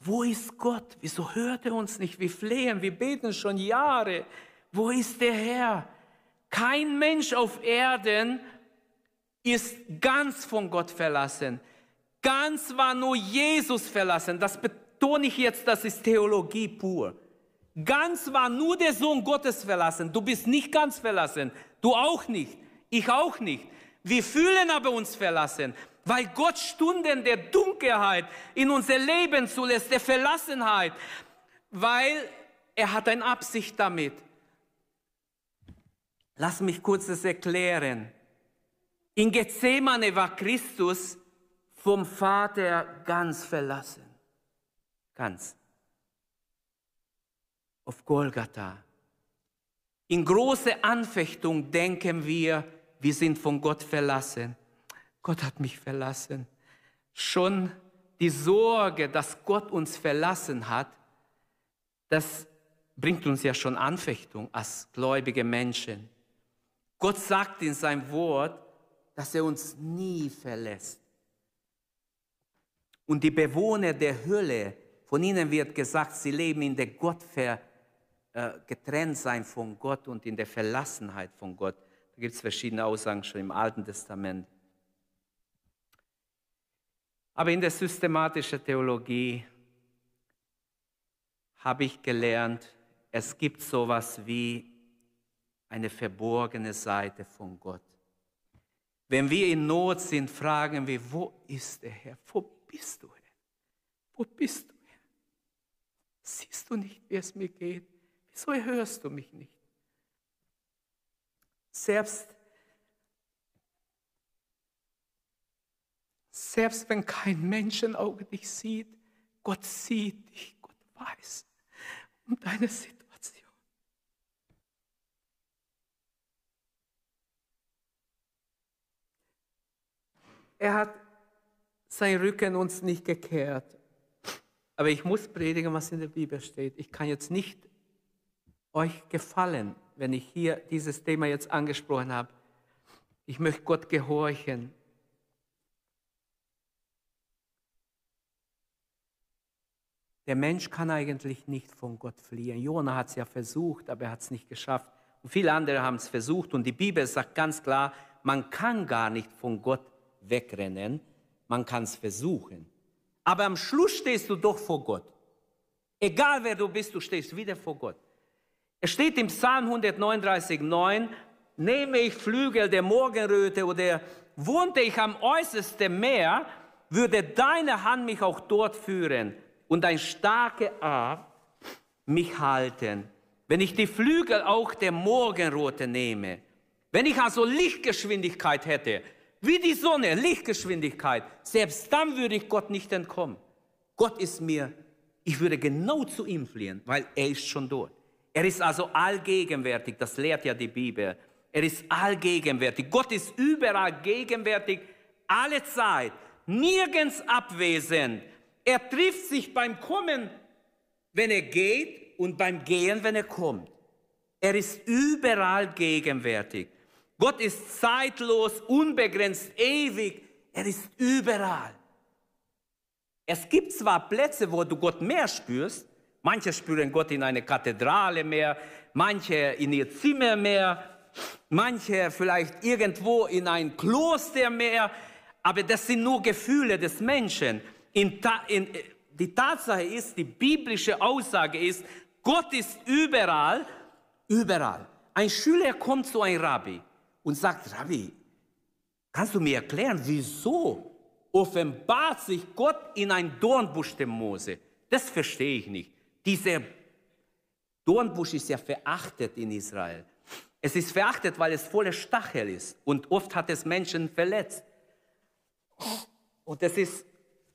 Wo ist Gott? Wieso hört er uns nicht? Wir flehen, wir beten schon Jahre. Wo ist der Herr? Kein Mensch auf Erden ist ganz von Gott verlassen. Ganz war nur Jesus verlassen. Das betone ich jetzt, das ist Theologie pur. Ganz war nur der Sohn Gottes verlassen. Du bist nicht ganz verlassen. Du auch nicht. Ich auch nicht. Wir fühlen aber uns verlassen, weil Gott Stunden der Dunkelheit in unser Leben zulässt, der Verlassenheit, weil er hat eine Absicht damit. Lass mich kurz das erklären. In Gethsemane war Christus vom Vater ganz verlassen. Ganz auf Golgatha. In große Anfechtung denken wir, wir sind von Gott verlassen. Gott hat mich verlassen. Schon die Sorge, dass Gott uns verlassen hat, das bringt uns ja schon Anfechtung als gläubige Menschen. Gott sagt in seinem Wort, dass er uns nie verlässt. Und die Bewohner der Hölle, von ihnen wird gesagt, sie leben in der Gottver äh, getrennt sein von Gott und in der Verlassenheit von Gott. Da gibt es verschiedene Aussagen schon im Alten Testament. Aber in der systematischen Theologie habe ich gelernt, es gibt sowas wie eine verborgene Seite von Gott. Wenn wir in Not sind, fragen wir, wo ist der Herr? Wo bist du, Herr? Wo bist du, Herr? Siehst du nicht, wie es mir geht? Wieso hörst du mich nicht? Selbst, selbst wenn kein Menschenauge dich sieht, Gott sieht dich, Gott weiß um deine Situation. Er hat sein Rücken uns nicht gekehrt. Aber ich muss predigen, was in der Bibel steht. Ich kann jetzt nicht euch gefallen, wenn ich hier dieses Thema jetzt angesprochen habe. Ich möchte Gott gehorchen. Der Mensch kann eigentlich nicht von Gott fliehen. Jona hat es ja versucht, aber er hat es nicht geschafft. Und viele andere haben es versucht. Und die Bibel sagt ganz klar, man kann gar nicht von Gott wegrennen. Man kann es versuchen. Aber am Schluss stehst du doch vor Gott. Egal wer du bist, du stehst wieder vor Gott. Es steht im Psalm 139,9, nehme ich Flügel der Morgenröte oder wohnte ich am äußersten Meer, würde deine Hand mich auch dort führen und ein starker Arm mich halten. Wenn ich die Flügel auch der Morgenröte nehme, wenn ich also Lichtgeschwindigkeit hätte, wie die Sonne, Lichtgeschwindigkeit, selbst dann würde ich Gott nicht entkommen. Gott ist mir, ich würde genau zu ihm fliehen, weil er ist schon dort. Er ist also allgegenwärtig, das lehrt ja die Bibel. Er ist allgegenwärtig. Gott ist überall gegenwärtig, alle Zeit, nirgends abwesend. Er trifft sich beim Kommen, wenn er geht und beim Gehen, wenn er kommt. Er ist überall gegenwärtig. Gott ist zeitlos, unbegrenzt, ewig. Er ist überall. Es gibt zwar Plätze, wo du Gott mehr spürst, Manche spüren Gott in einer Kathedrale mehr, manche in ihr Zimmer mehr, manche vielleicht irgendwo in ein Kloster mehr, aber das sind nur Gefühle des Menschen. In, in, die Tatsache ist, die biblische Aussage ist, Gott ist überall, überall. Ein Schüler kommt zu einem Rabbi und sagt, Rabbi, kannst du mir erklären, wieso offenbart sich Gott in ein Dornbusch dem Mose? Das verstehe ich nicht. Dieser Dornbusch ist ja verachtet in Israel. Es ist verachtet, weil es voller Stachel ist und oft hat es Menschen verletzt. Und das ist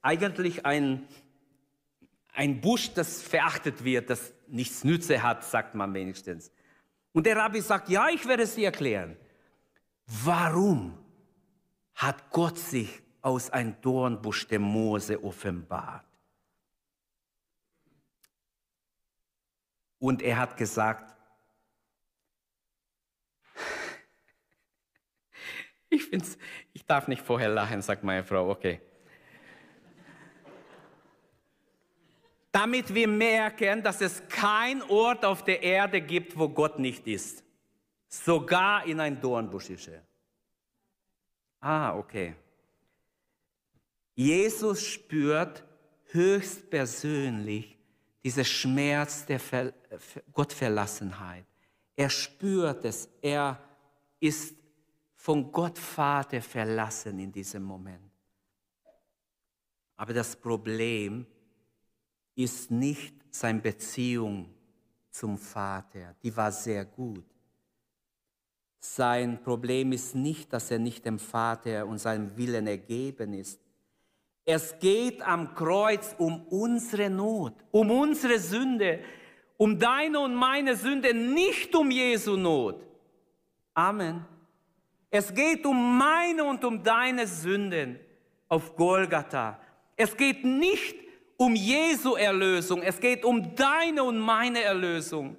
eigentlich ein, ein Busch, das verachtet wird, das nichts Nütze hat, sagt man wenigstens. Und der Rabbi sagt, ja, ich werde es dir erklären. Warum hat Gott sich aus einem Dornbusch dem Mose offenbart? Und er hat gesagt, (laughs) ich, find's, ich darf nicht vorher lachen, sagt meine Frau, okay. Damit wir merken, dass es kein Ort auf der Erde gibt, wo Gott nicht ist. Sogar in ein Dornbusch ist er. Ah, okay. Jesus spürt höchstpersönlich diesen Schmerz der Ver Gottverlassenheit. Er spürt es. Er ist von Gott Vater verlassen in diesem Moment. Aber das Problem ist nicht seine Beziehung zum Vater. Die war sehr gut. Sein Problem ist nicht, dass er nicht dem Vater und seinem Willen ergeben ist. Es geht am Kreuz um unsere Not, um unsere Sünde, um deine und meine Sünde, nicht um Jesu Not. Amen. Es geht um meine und um deine Sünden auf Golgatha. Es geht nicht um Jesu Erlösung, es geht um deine und meine Erlösung.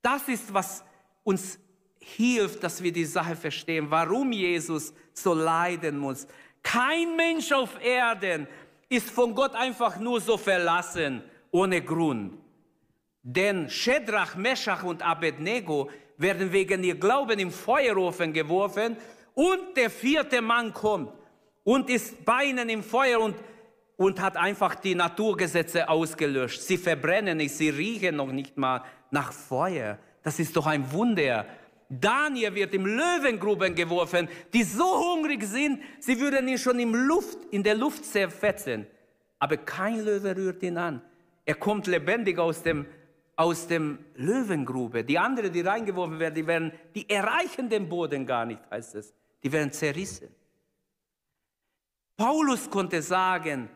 Das ist, was uns hilft, dass wir die Sache verstehen, warum Jesus so leiden muss. Kein Mensch auf Erden ist von Gott einfach nur so verlassen, ohne Grund. Denn Shedrach, Meshach und Abednego werden wegen ihr Glauben im Feuerofen geworfen und der vierte Mann kommt und ist bei ihnen im Feuer und, und hat einfach die Naturgesetze ausgelöscht. Sie verbrennen nicht, sie riechen noch nicht mal nach Feuer. Das ist doch ein Wunder. Daniel wird im Löwengruben geworfen, die so hungrig sind, sie würden ihn schon im Luft, in der Luft zerfetzen. Aber kein Löwe rührt ihn an. Er kommt lebendig aus dem, aus dem Löwengrube. Die anderen, die reingeworfen werden, die, werden, die erreichen den Boden gar nicht, heißt es. Die werden zerrissen. Paulus konnte sagen,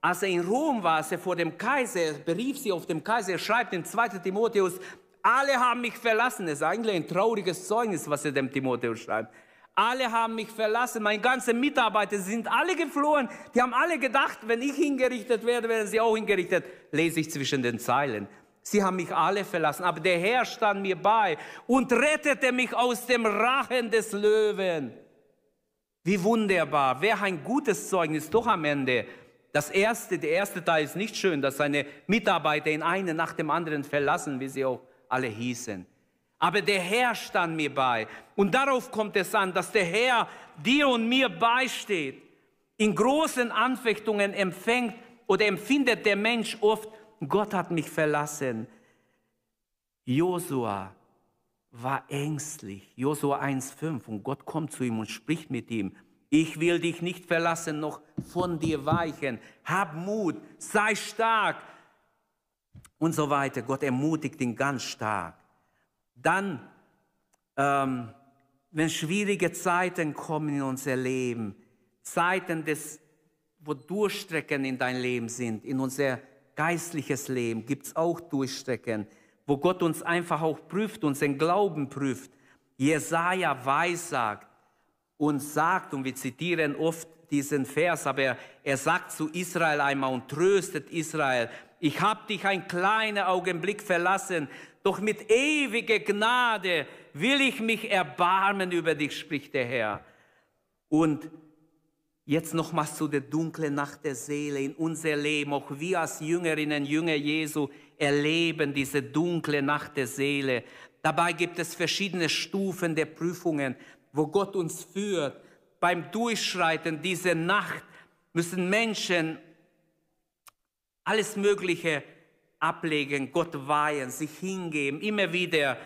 als er in Rom war, als er vor dem Kaiser, berief sie auf dem Kaiser, er schreibt in 2 Timotheus, alle haben mich verlassen. Das ist eigentlich ein trauriges Zeugnis, was er dem Timotheus schreibt. Alle haben mich verlassen. Meine ganzen Mitarbeiter sind alle geflohen. Die haben alle gedacht, wenn ich hingerichtet werde, werden sie auch hingerichtet. Lese ich zwischen den Zeilen. Sie haben mich alle verlassen, aber der Herr stand mir bei und rettete mich aus dem Rachen des Löwen. Wie wunderbar. Wer ein gutes Zeugnis doch am Ende. Das erste, der erste Teil ist nicht schön, dass seine Mitarbeiter in einen nach dem anderen verlassen, wie sie auch alle hießen. Aber der Herr stand mir bei. Und darauf kommt es an, dass der Herr dir und mir beisteht. In großen Anfechtungen empfängt oder empfindet der Mensch oft, Gott hat mich verlassen. Josua war ängstlich. Josua 1,5 und Gott kommt zu ihm und spricht mit ihm. Ich will dich nicht verlassen, noch von dir weichen. Hab Mut, sei stark, und so weiter. Gott ermutigt ihn ganz stark. Dann, ähm, wenn schwierige Zeiten kommen in unser Leben, Zeiten, des, wo Durchstrecken in dein Leben sind, in unser geistliches Leben, gibt es auch Durchstrecken, wo Gott uns einfach auch prüft, unseren Glauben prüft. Jesaja weissagt und sagt, und wir zitieren oft diesen Vers, aber er, sagt zu Israel einmal und tröstet Israel, ich habe dich ein kleiner Augenblick verlassen, doch mit ewiger Gnade will ich mich erbarmen über dich, spricht der Herr. Und jetzt nochmals zu der dunklen Nacht der Seele in unser Leben. Auch wir als Jüngerinnen, Jünger Jesu erleben diese dunkle Nacht der Seele. Dabei gibt es verschiedene Stufen der Prüfungen, wo Gott uns führt. Beim Durchschreiten dieser Nacht müssen Menschen alles Mögliche ablegen, Gott weihen, sich hingeben, immer wieder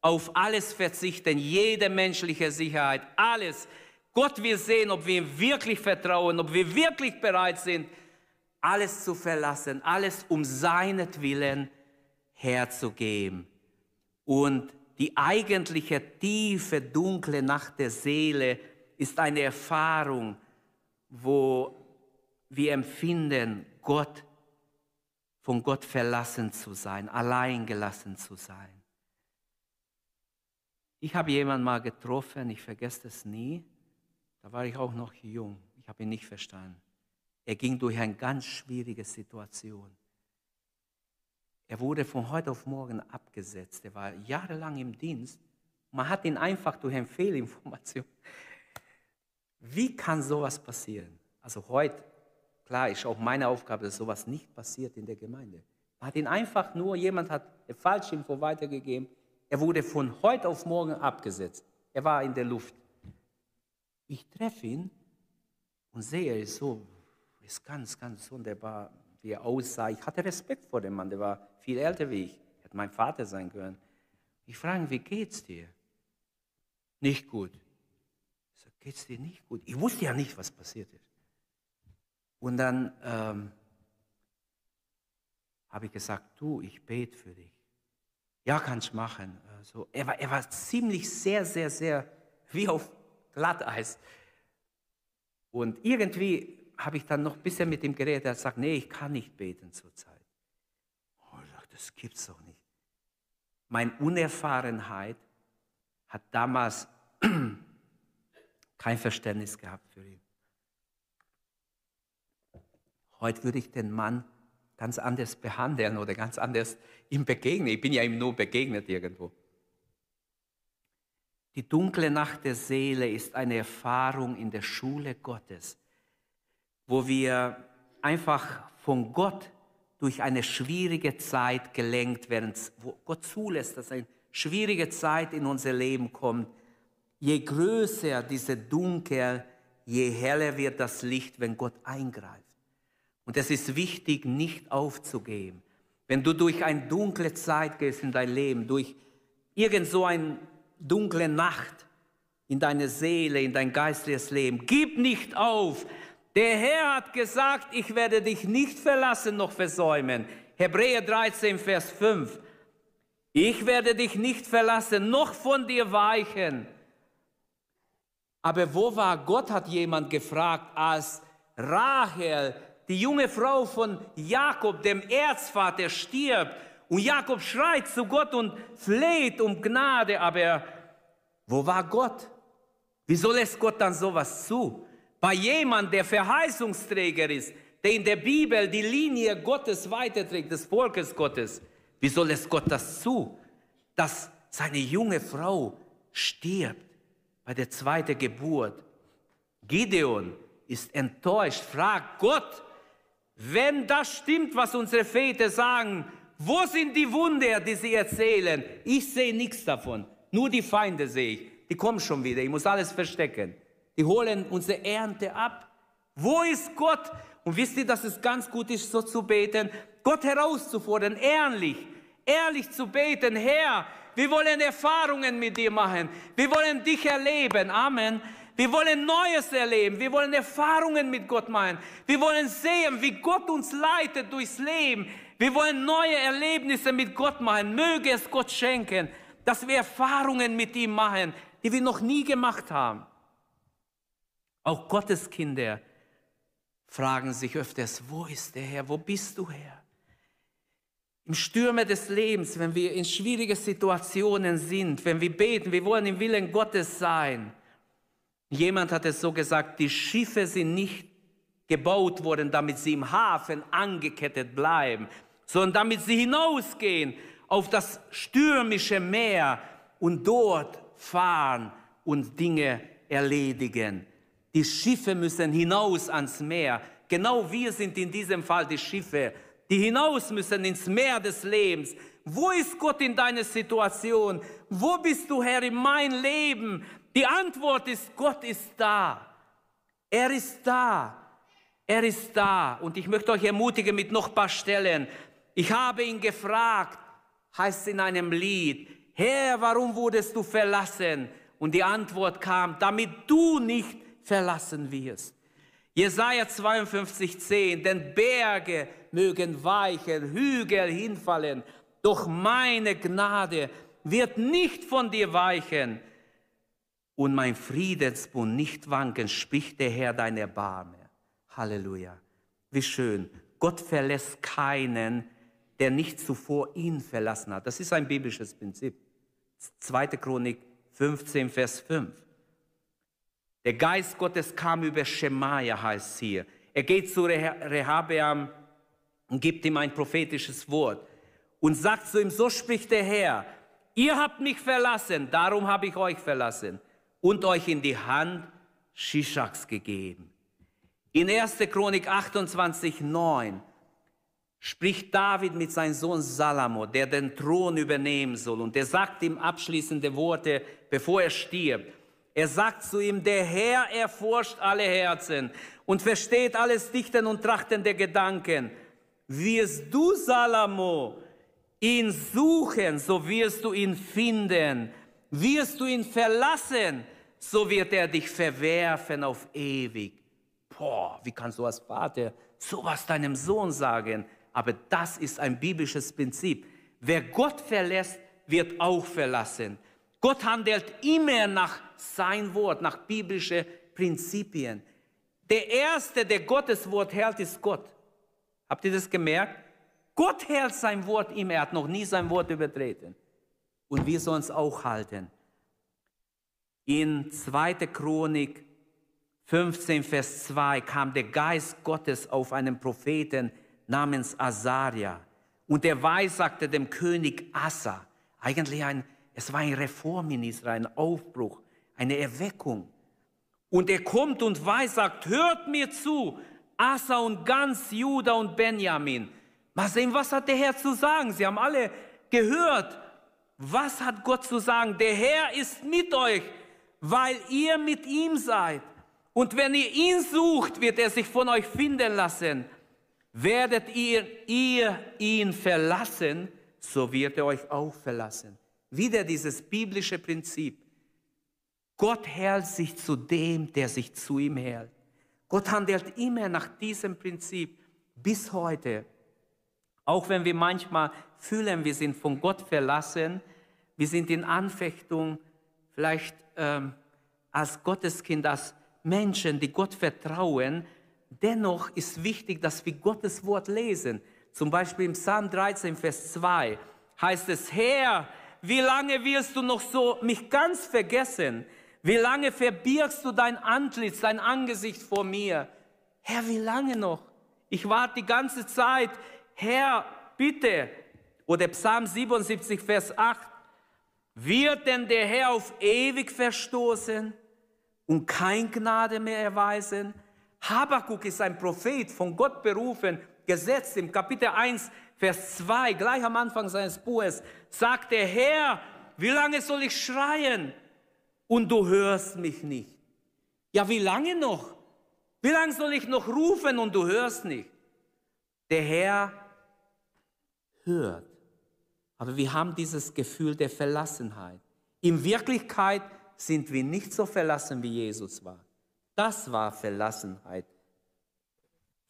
auf alles verzichten, jede menschliche Sicherheit, alles. Gott will sehen, ob wir ihm wirklich vertrauen, ob wir wirklich bereit sind, alles zu verlassen, alles um seinetwillen herzugeben. Und die eigentliche tiefe, dunkle Nacht der Seele ist eine Erfahrung, wo wir empfinden, Gott, von Gott verlassen zu sein, allein gelassen zu sein. Ich habe jemanden mal getroffen, ich vergesse es nie, da war ich auch noch jung, ich habe ihn nicht verstanden. Er ging durch eine ganz schwierige Situation. Er wurde von heute auf morgen abgesetzt. Er war jahrelang im Dienst. Man hat ihn einfach durch eine Fehlinformation. Wie kann sowas passieren? Also heute, klar, ist auch meine Aufgabe, dass sowas nicht passiert in der Gemeinde. Man hat ihn einfach nur, jemand hat eine Falschinfo weitergegeben. Er wurde von heute auf morgen abgesetzt. Er war in der Luft. Ich treffe ihn und sehe, er ist so, ist ganz, ganz wunderbar, wie er aussah. Ich hatte Respekt vor dem Mann, der war viel älter wie ich. Hätte mein Vater sein können. Ich frage ihn, wie geht's dir? Nicht gut. Sage, geht's dir nicht gut? Ich wusste ja nicht, was passiert ist. Und dann ähm, habe ich gesagt, du, ich bete für dich. Ja, kannst machen. Also, er, war, er war ziemlich sehr, sehr, sehr (laughs) wie auf Glatteis. Und irgendwie habe ich dann noch ein bisschen mit ihm geredet. Er sagt, nee, ich kann nicht beten zurzeit. Oh, ich dachte, das gibt's doch nicht. Meine Unerfahrenheit hat damals (clears throat) kein Verständnis gehabt für ihn. Heute würde ich den Mann ganz anders behandeln oder ganz anders ihm begegnen. Ich bin ja ihm nur begegnet irgendwo. Die dunkle Nacht der Seele ist eine Erfahrung in der Schule Gottes, wo wir einfach von Gott durch eine schwierige Zeit gelenkt werden, wo Gott zulässt, dass eine schwierige Zeit in unser Leben kommt. Je größer diese Dunkel, je heller wird das Licht, wenn Gott eingreift. Und es ist wichtig, nicht aufzugeben. Wenn du durch eine dunkle Zeit gehst in dein Leben, durch irgend so eine dunkle Nacht in deine Seele, in dein geistliches Leben, gib nicht auf, der Herr hat gesagt, ich werde dich nicht verlassen noch versäumen. Hebräer 13, Vers 5. Ich werde dich nicht verlassen, noch von dir weichen. Aber wo war Gott, hat jemand gefragt, als Rahel, die junge Frau von Jakob, dem Erzvater, stirbt. Und Jakob schreit zu Gott und fleht um Gnade. Aber wo war Gott? Wieso lässt Gott dann sowas zu? Bei jemand, der Verheißungsträger ist, der in der Bibel die Linie Gottes weiterträgt, des Volkes Gottes, wieso lässt Gott das zu, dass seine junge Frau stirbt bei der zweiten Geburt? Gideon ist enttäuscht, fragt Gott, wenn das stimmt, was unsere Väter sagen, wo sind die Wunder, die sie erzählen? Ich sehe nichts davon. Nur die Feinde sehe ich. Die kommen schon wieder. Ich muss alles verstecken. Die holen unsere Ernte ab. Wo ist Gott? Und wisst ihr, dass es ganz gut ist, so zu beten? Gott herauszufordern, ehrlich, ehrlich zu beten. Herr, wir wollen Erfahrungen mit dir machen. Wir wollen dich erleben. Amen. Wir wollen Neues erleben. Wir wollen Erfahrungen mit Gott machen. Wir wollen sehen, wie Gott uns leitet durchs Leben. Wir wollen neue Erlebnisse mit Gott machen. Möge es Gott schenken, dass wir Erfahrungen mit ihm machen, die wir noch nie gemacht haben. Auch Gottes Kinder fragen sich öfters, wo ist der Herr? Wo bist du Herr? Im Stürme des Lebens, wenn wir in schwierige Situationen sind, wenn wir beten, wir wollen im Willen Gottes sein. Jemand hat es so gesagt, die Schiffe sind nicht gebaut worden, damit sie im Hafen angekettet bleiben, sondern damit sie hinausgehen auf das stürmische Meer und dort fahren und Dinge erledigen. Die Schiffe müssen hinaus ans Meer. Genau wir sind in diesem Fall die Schiffe, die hinaus müssen ins Meer des Lebens, Wo ist Gott in deiner Situation? Wo bist du, Herr, in mein Leben? Die Antwort ist, Gott ist da. Er ist da. Er ist da. Und ich möchte euch ermutigen mit noch ein paar Stellen. Ich habe ihn gefragt, heißt es in einem Lied, Herr, warum wurdest du verlassen? Und die Antwort kam, damit du nicht verlassen wirst. Jesaja 52, 10, denn Berge mögen weichen, Hügel hinfallen, doch meine Gnade wird nicht von dir weichen und mein Friedensbund nicht wanken, spricht der Herr dein Erbarme. Halleluja. Wie schön. Gott verlässt keinen, der nicht zuvor ihn verlassen hat. Das ist ein biblisches Prinzip. 2. Chronik 15, Vers 5. Der Geist Gottes kam über Schemaja, heißt es hier. Er geht zu Rehabeam und gibt ihm ein prophetisches Wort und sagt zu ihm, so spricht der Herr, ihr habt mich verlassen, darum habe ich euch verlassen und euch in die Hand Shishaks gegeben. In 1. Chronik 28, 9 spricht David mit seinem Sohn Salomo, der den Thron übernehmen soll. Und er sagt ihm abschließende Worte, bevor er stirbt. Er sagt zu ihm, der Herr erforscht alle Herzen und versteht alles Dichten und Trachten der Gedanken. Wirst du, Salomo, ihn suchen, so wirst du ihn finden. Wirst du ihn verlassen, so wird er dich verwerfen auf ewig. Boah, wie kannst du als Vater sowas deinem Sohn sagen? Aber das ist ein biblisches Prinzip. Wer Gott verlässt, wird auch verlassen. Gott handelt immer nach sein Wort, nach biblischen Prinzipien. Der Erste, der Gottes Wort hält, ist Gott. Habt ihr das gemerkt? Gott hält sein Wort immer. Er hat noch nie sein Wort übertreten. Und wir sollen es auch halten. In 2. Chronik 15, Vers 2 kam der Geist Gottes auf einen Propheten namens Asaria. Und der weissagte dem König Asa, eigentlich ein es war ein Reform in Israel, ein Aufbruch, eine Erweckung. Und er kommt und weiß, sagt, hört mir zu, Asa und ganz Juda und Benjamin. Mal sehen, was hat der Herr zu sagen? Sie haben alle gehört. Was hat Gott zu sagen? Der Herr ist mit euch, weil ihr mit ihm seid. Und wenn ihr ihn sucht, wird er sich von euch finden lassen. Werdet ihr, ihr ihn verlassen, so wird er euch auch verlassen. Wieder dieses biblische Prinzip. Gott hält sich zu dem, der sich zu ihm hält. Gott handelt immer nach diesem Prinzip bis heute. Auch wenn wir manchmal fühlen, wir sind von Gott verlassen, wir sind in Anfechtung, vielleicht ähm, als Gotteskind, als Menschen, die Gott vertrauen, dennoch ist wichtig, dass wir Gottes Wort lesen. Zum Beispiel im Psalm 13, Vers 2 heißt es, Herr, wie lange wirst du noch so mich ganz vergessen? Wie lange verbirgst du dein Antlitz, dein Angesicht vor mir? Herr, wie lange noch? Ich warte die ganze Zeit. Herr, bitte. Oder Psalm 77, Vers 8. Wird denn der Herr auf ewig verstoßen und kein Gnade mehr erweisen? Habakuk ist ein Prophet, von Gott berufen, gesetzt im Kapitel 1, Vers 2, gleich am Anfang seines Buches, sagt der Herr, wie lange soll ich schreien und du hörst mich nicht? Ja, wie lange noch? Wie lange soll ich noch rufen und du hörst nicht? Der Herr hört. Aber wir haben dieses Gefühl der Verlassenheit. In Wirklichkeit sind wir nicht so verlassen, wie Jesus war. Das war Verlassenheit,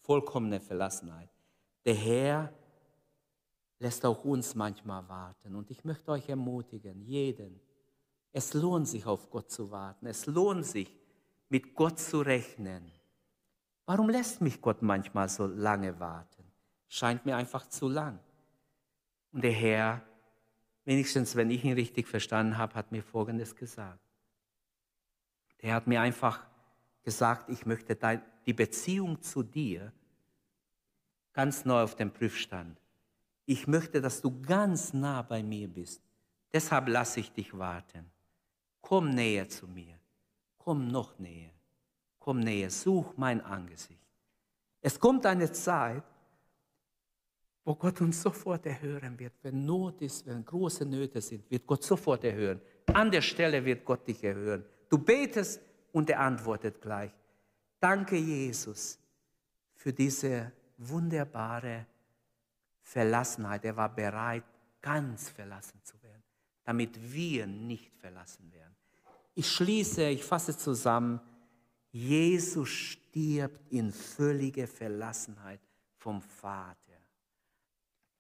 vollkommene Verlassenheit. Der Herr lässt auch uns manchmal warten. Und ich möchte euch ermutigen, jeden, es lohnt sich auf Gott zu warten. Es lohnt sich, mit Gott zu rechnen. Warum lässt mich Gott manchmal so lange warten? Scheint mir einfach zu lang. Und der Herr, wenigstens wenn ich ihn richtig verstanden habe, hat mir Folgendes gesagt. Der hat mir einfach gesagt, ich möchte die Beziehung zu dir ganz neu auf den Prüfstand ich möchte, dass du ganz nah bei mir bist. Deshalb lasse ich dich warten. Komm näher zu mir. Komm noch näher. Komm näher. Such mein Angesicht. Es kommt eine Zeit, wo Gott uns sofort erhören wird. Wenn Not ist, wenn große Nöte sind, wird Gott sofort erhören. An der Stelle wird Gott dich erhören. Du betest und er antwortet gleich. Danke, Jesus, für diese wunderbare Verlassenheit. Er war bereit, ganz verlassen zu werden, damit wir nicht verlassen werden. Ich schließe, ich fasse zusammen, Jesus stirbt in völliger Verlassenheit vom Vater.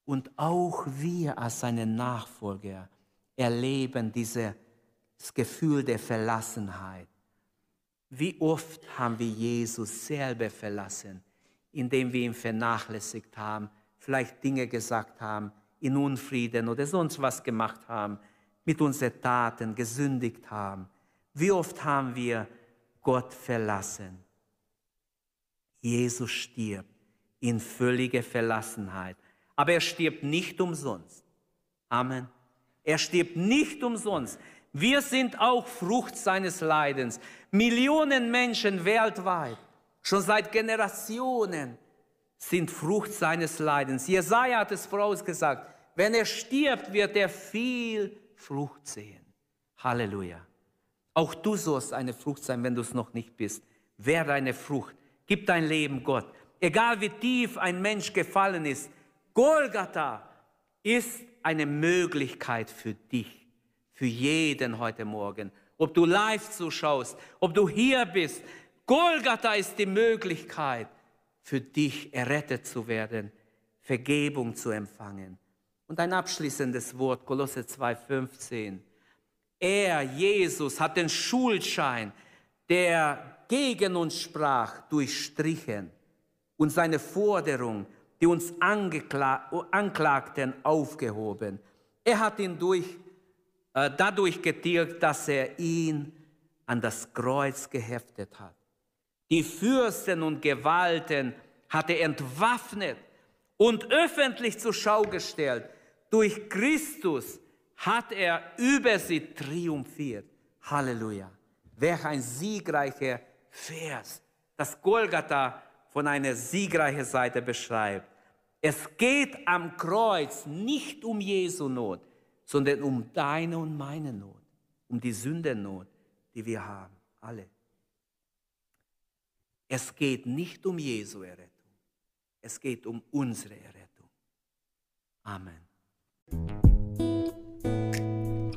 Und auch wir als seine Nachfolger erleben dieses Gefühl der Verlassenheit. Wie oft haben wir Jesus selber verlassen, indem wir ihn vernachlässigt haben, vielleicht Dinge gesagt haben, in Unfrieden oder sonst was gemacht haben, mit unseren Taten gesündigt haben. Wie oft haben wir Gott verlassen? Jesus stirbt in völliger Verlassenheit. Aber er stirbt nicht umsonst. Amen. Er stirbt nicht umsonst. Wir sind auch Frucht seines Leidens. Millionen Menschen weltweit, schon seit Generationen, sind Frucht seines Leidens. Jesaja hat es vorausgesagt. Wenn er stirbt, wird er viel Frucht sehen. Halleluja. Auch du sollst eine Frucht sein, wenn du es noch nicht bist. Werde eine Frucht. Gib dein Leben Gott. Egal wie tief ein Mensch gefallen ist, Golgatha ist eine Möglichkeit für dich, für jeden heute Morgen. Ob du live zuschaust, ob du hier bist, Golgatha ist die Möglichkeit für dich, errettet zu werden, Vergebung zu empfangen. Und ein abschließendes Wort, Kolosse 2,15. Er, Jesus, hat den Schuldschein, der gegen uns sprach, durchstrichen und seine Forderung die uns anklagten, aufgehoben. Er hat ihn durch, äh, dadurch getilgt, dass er ihn an das Kreuz geheftet hat. Die Fürsten und Gewalten hat er entwaffnet und öffentlich zur Schau gestellt. Durch Christus hat er über sie triumphiert. Halleluja. Welch ein siegreicher Vers, das Golgatha von einer siegreichen Seite beschreibt. Es geht am Kreuz nicht um Jesu Not, sondern um deine und meine Not, um die Sündennot, die wir haben, alle. Es geht nicht um Jesu Errettung, es geht um unsere Errettung. Amen.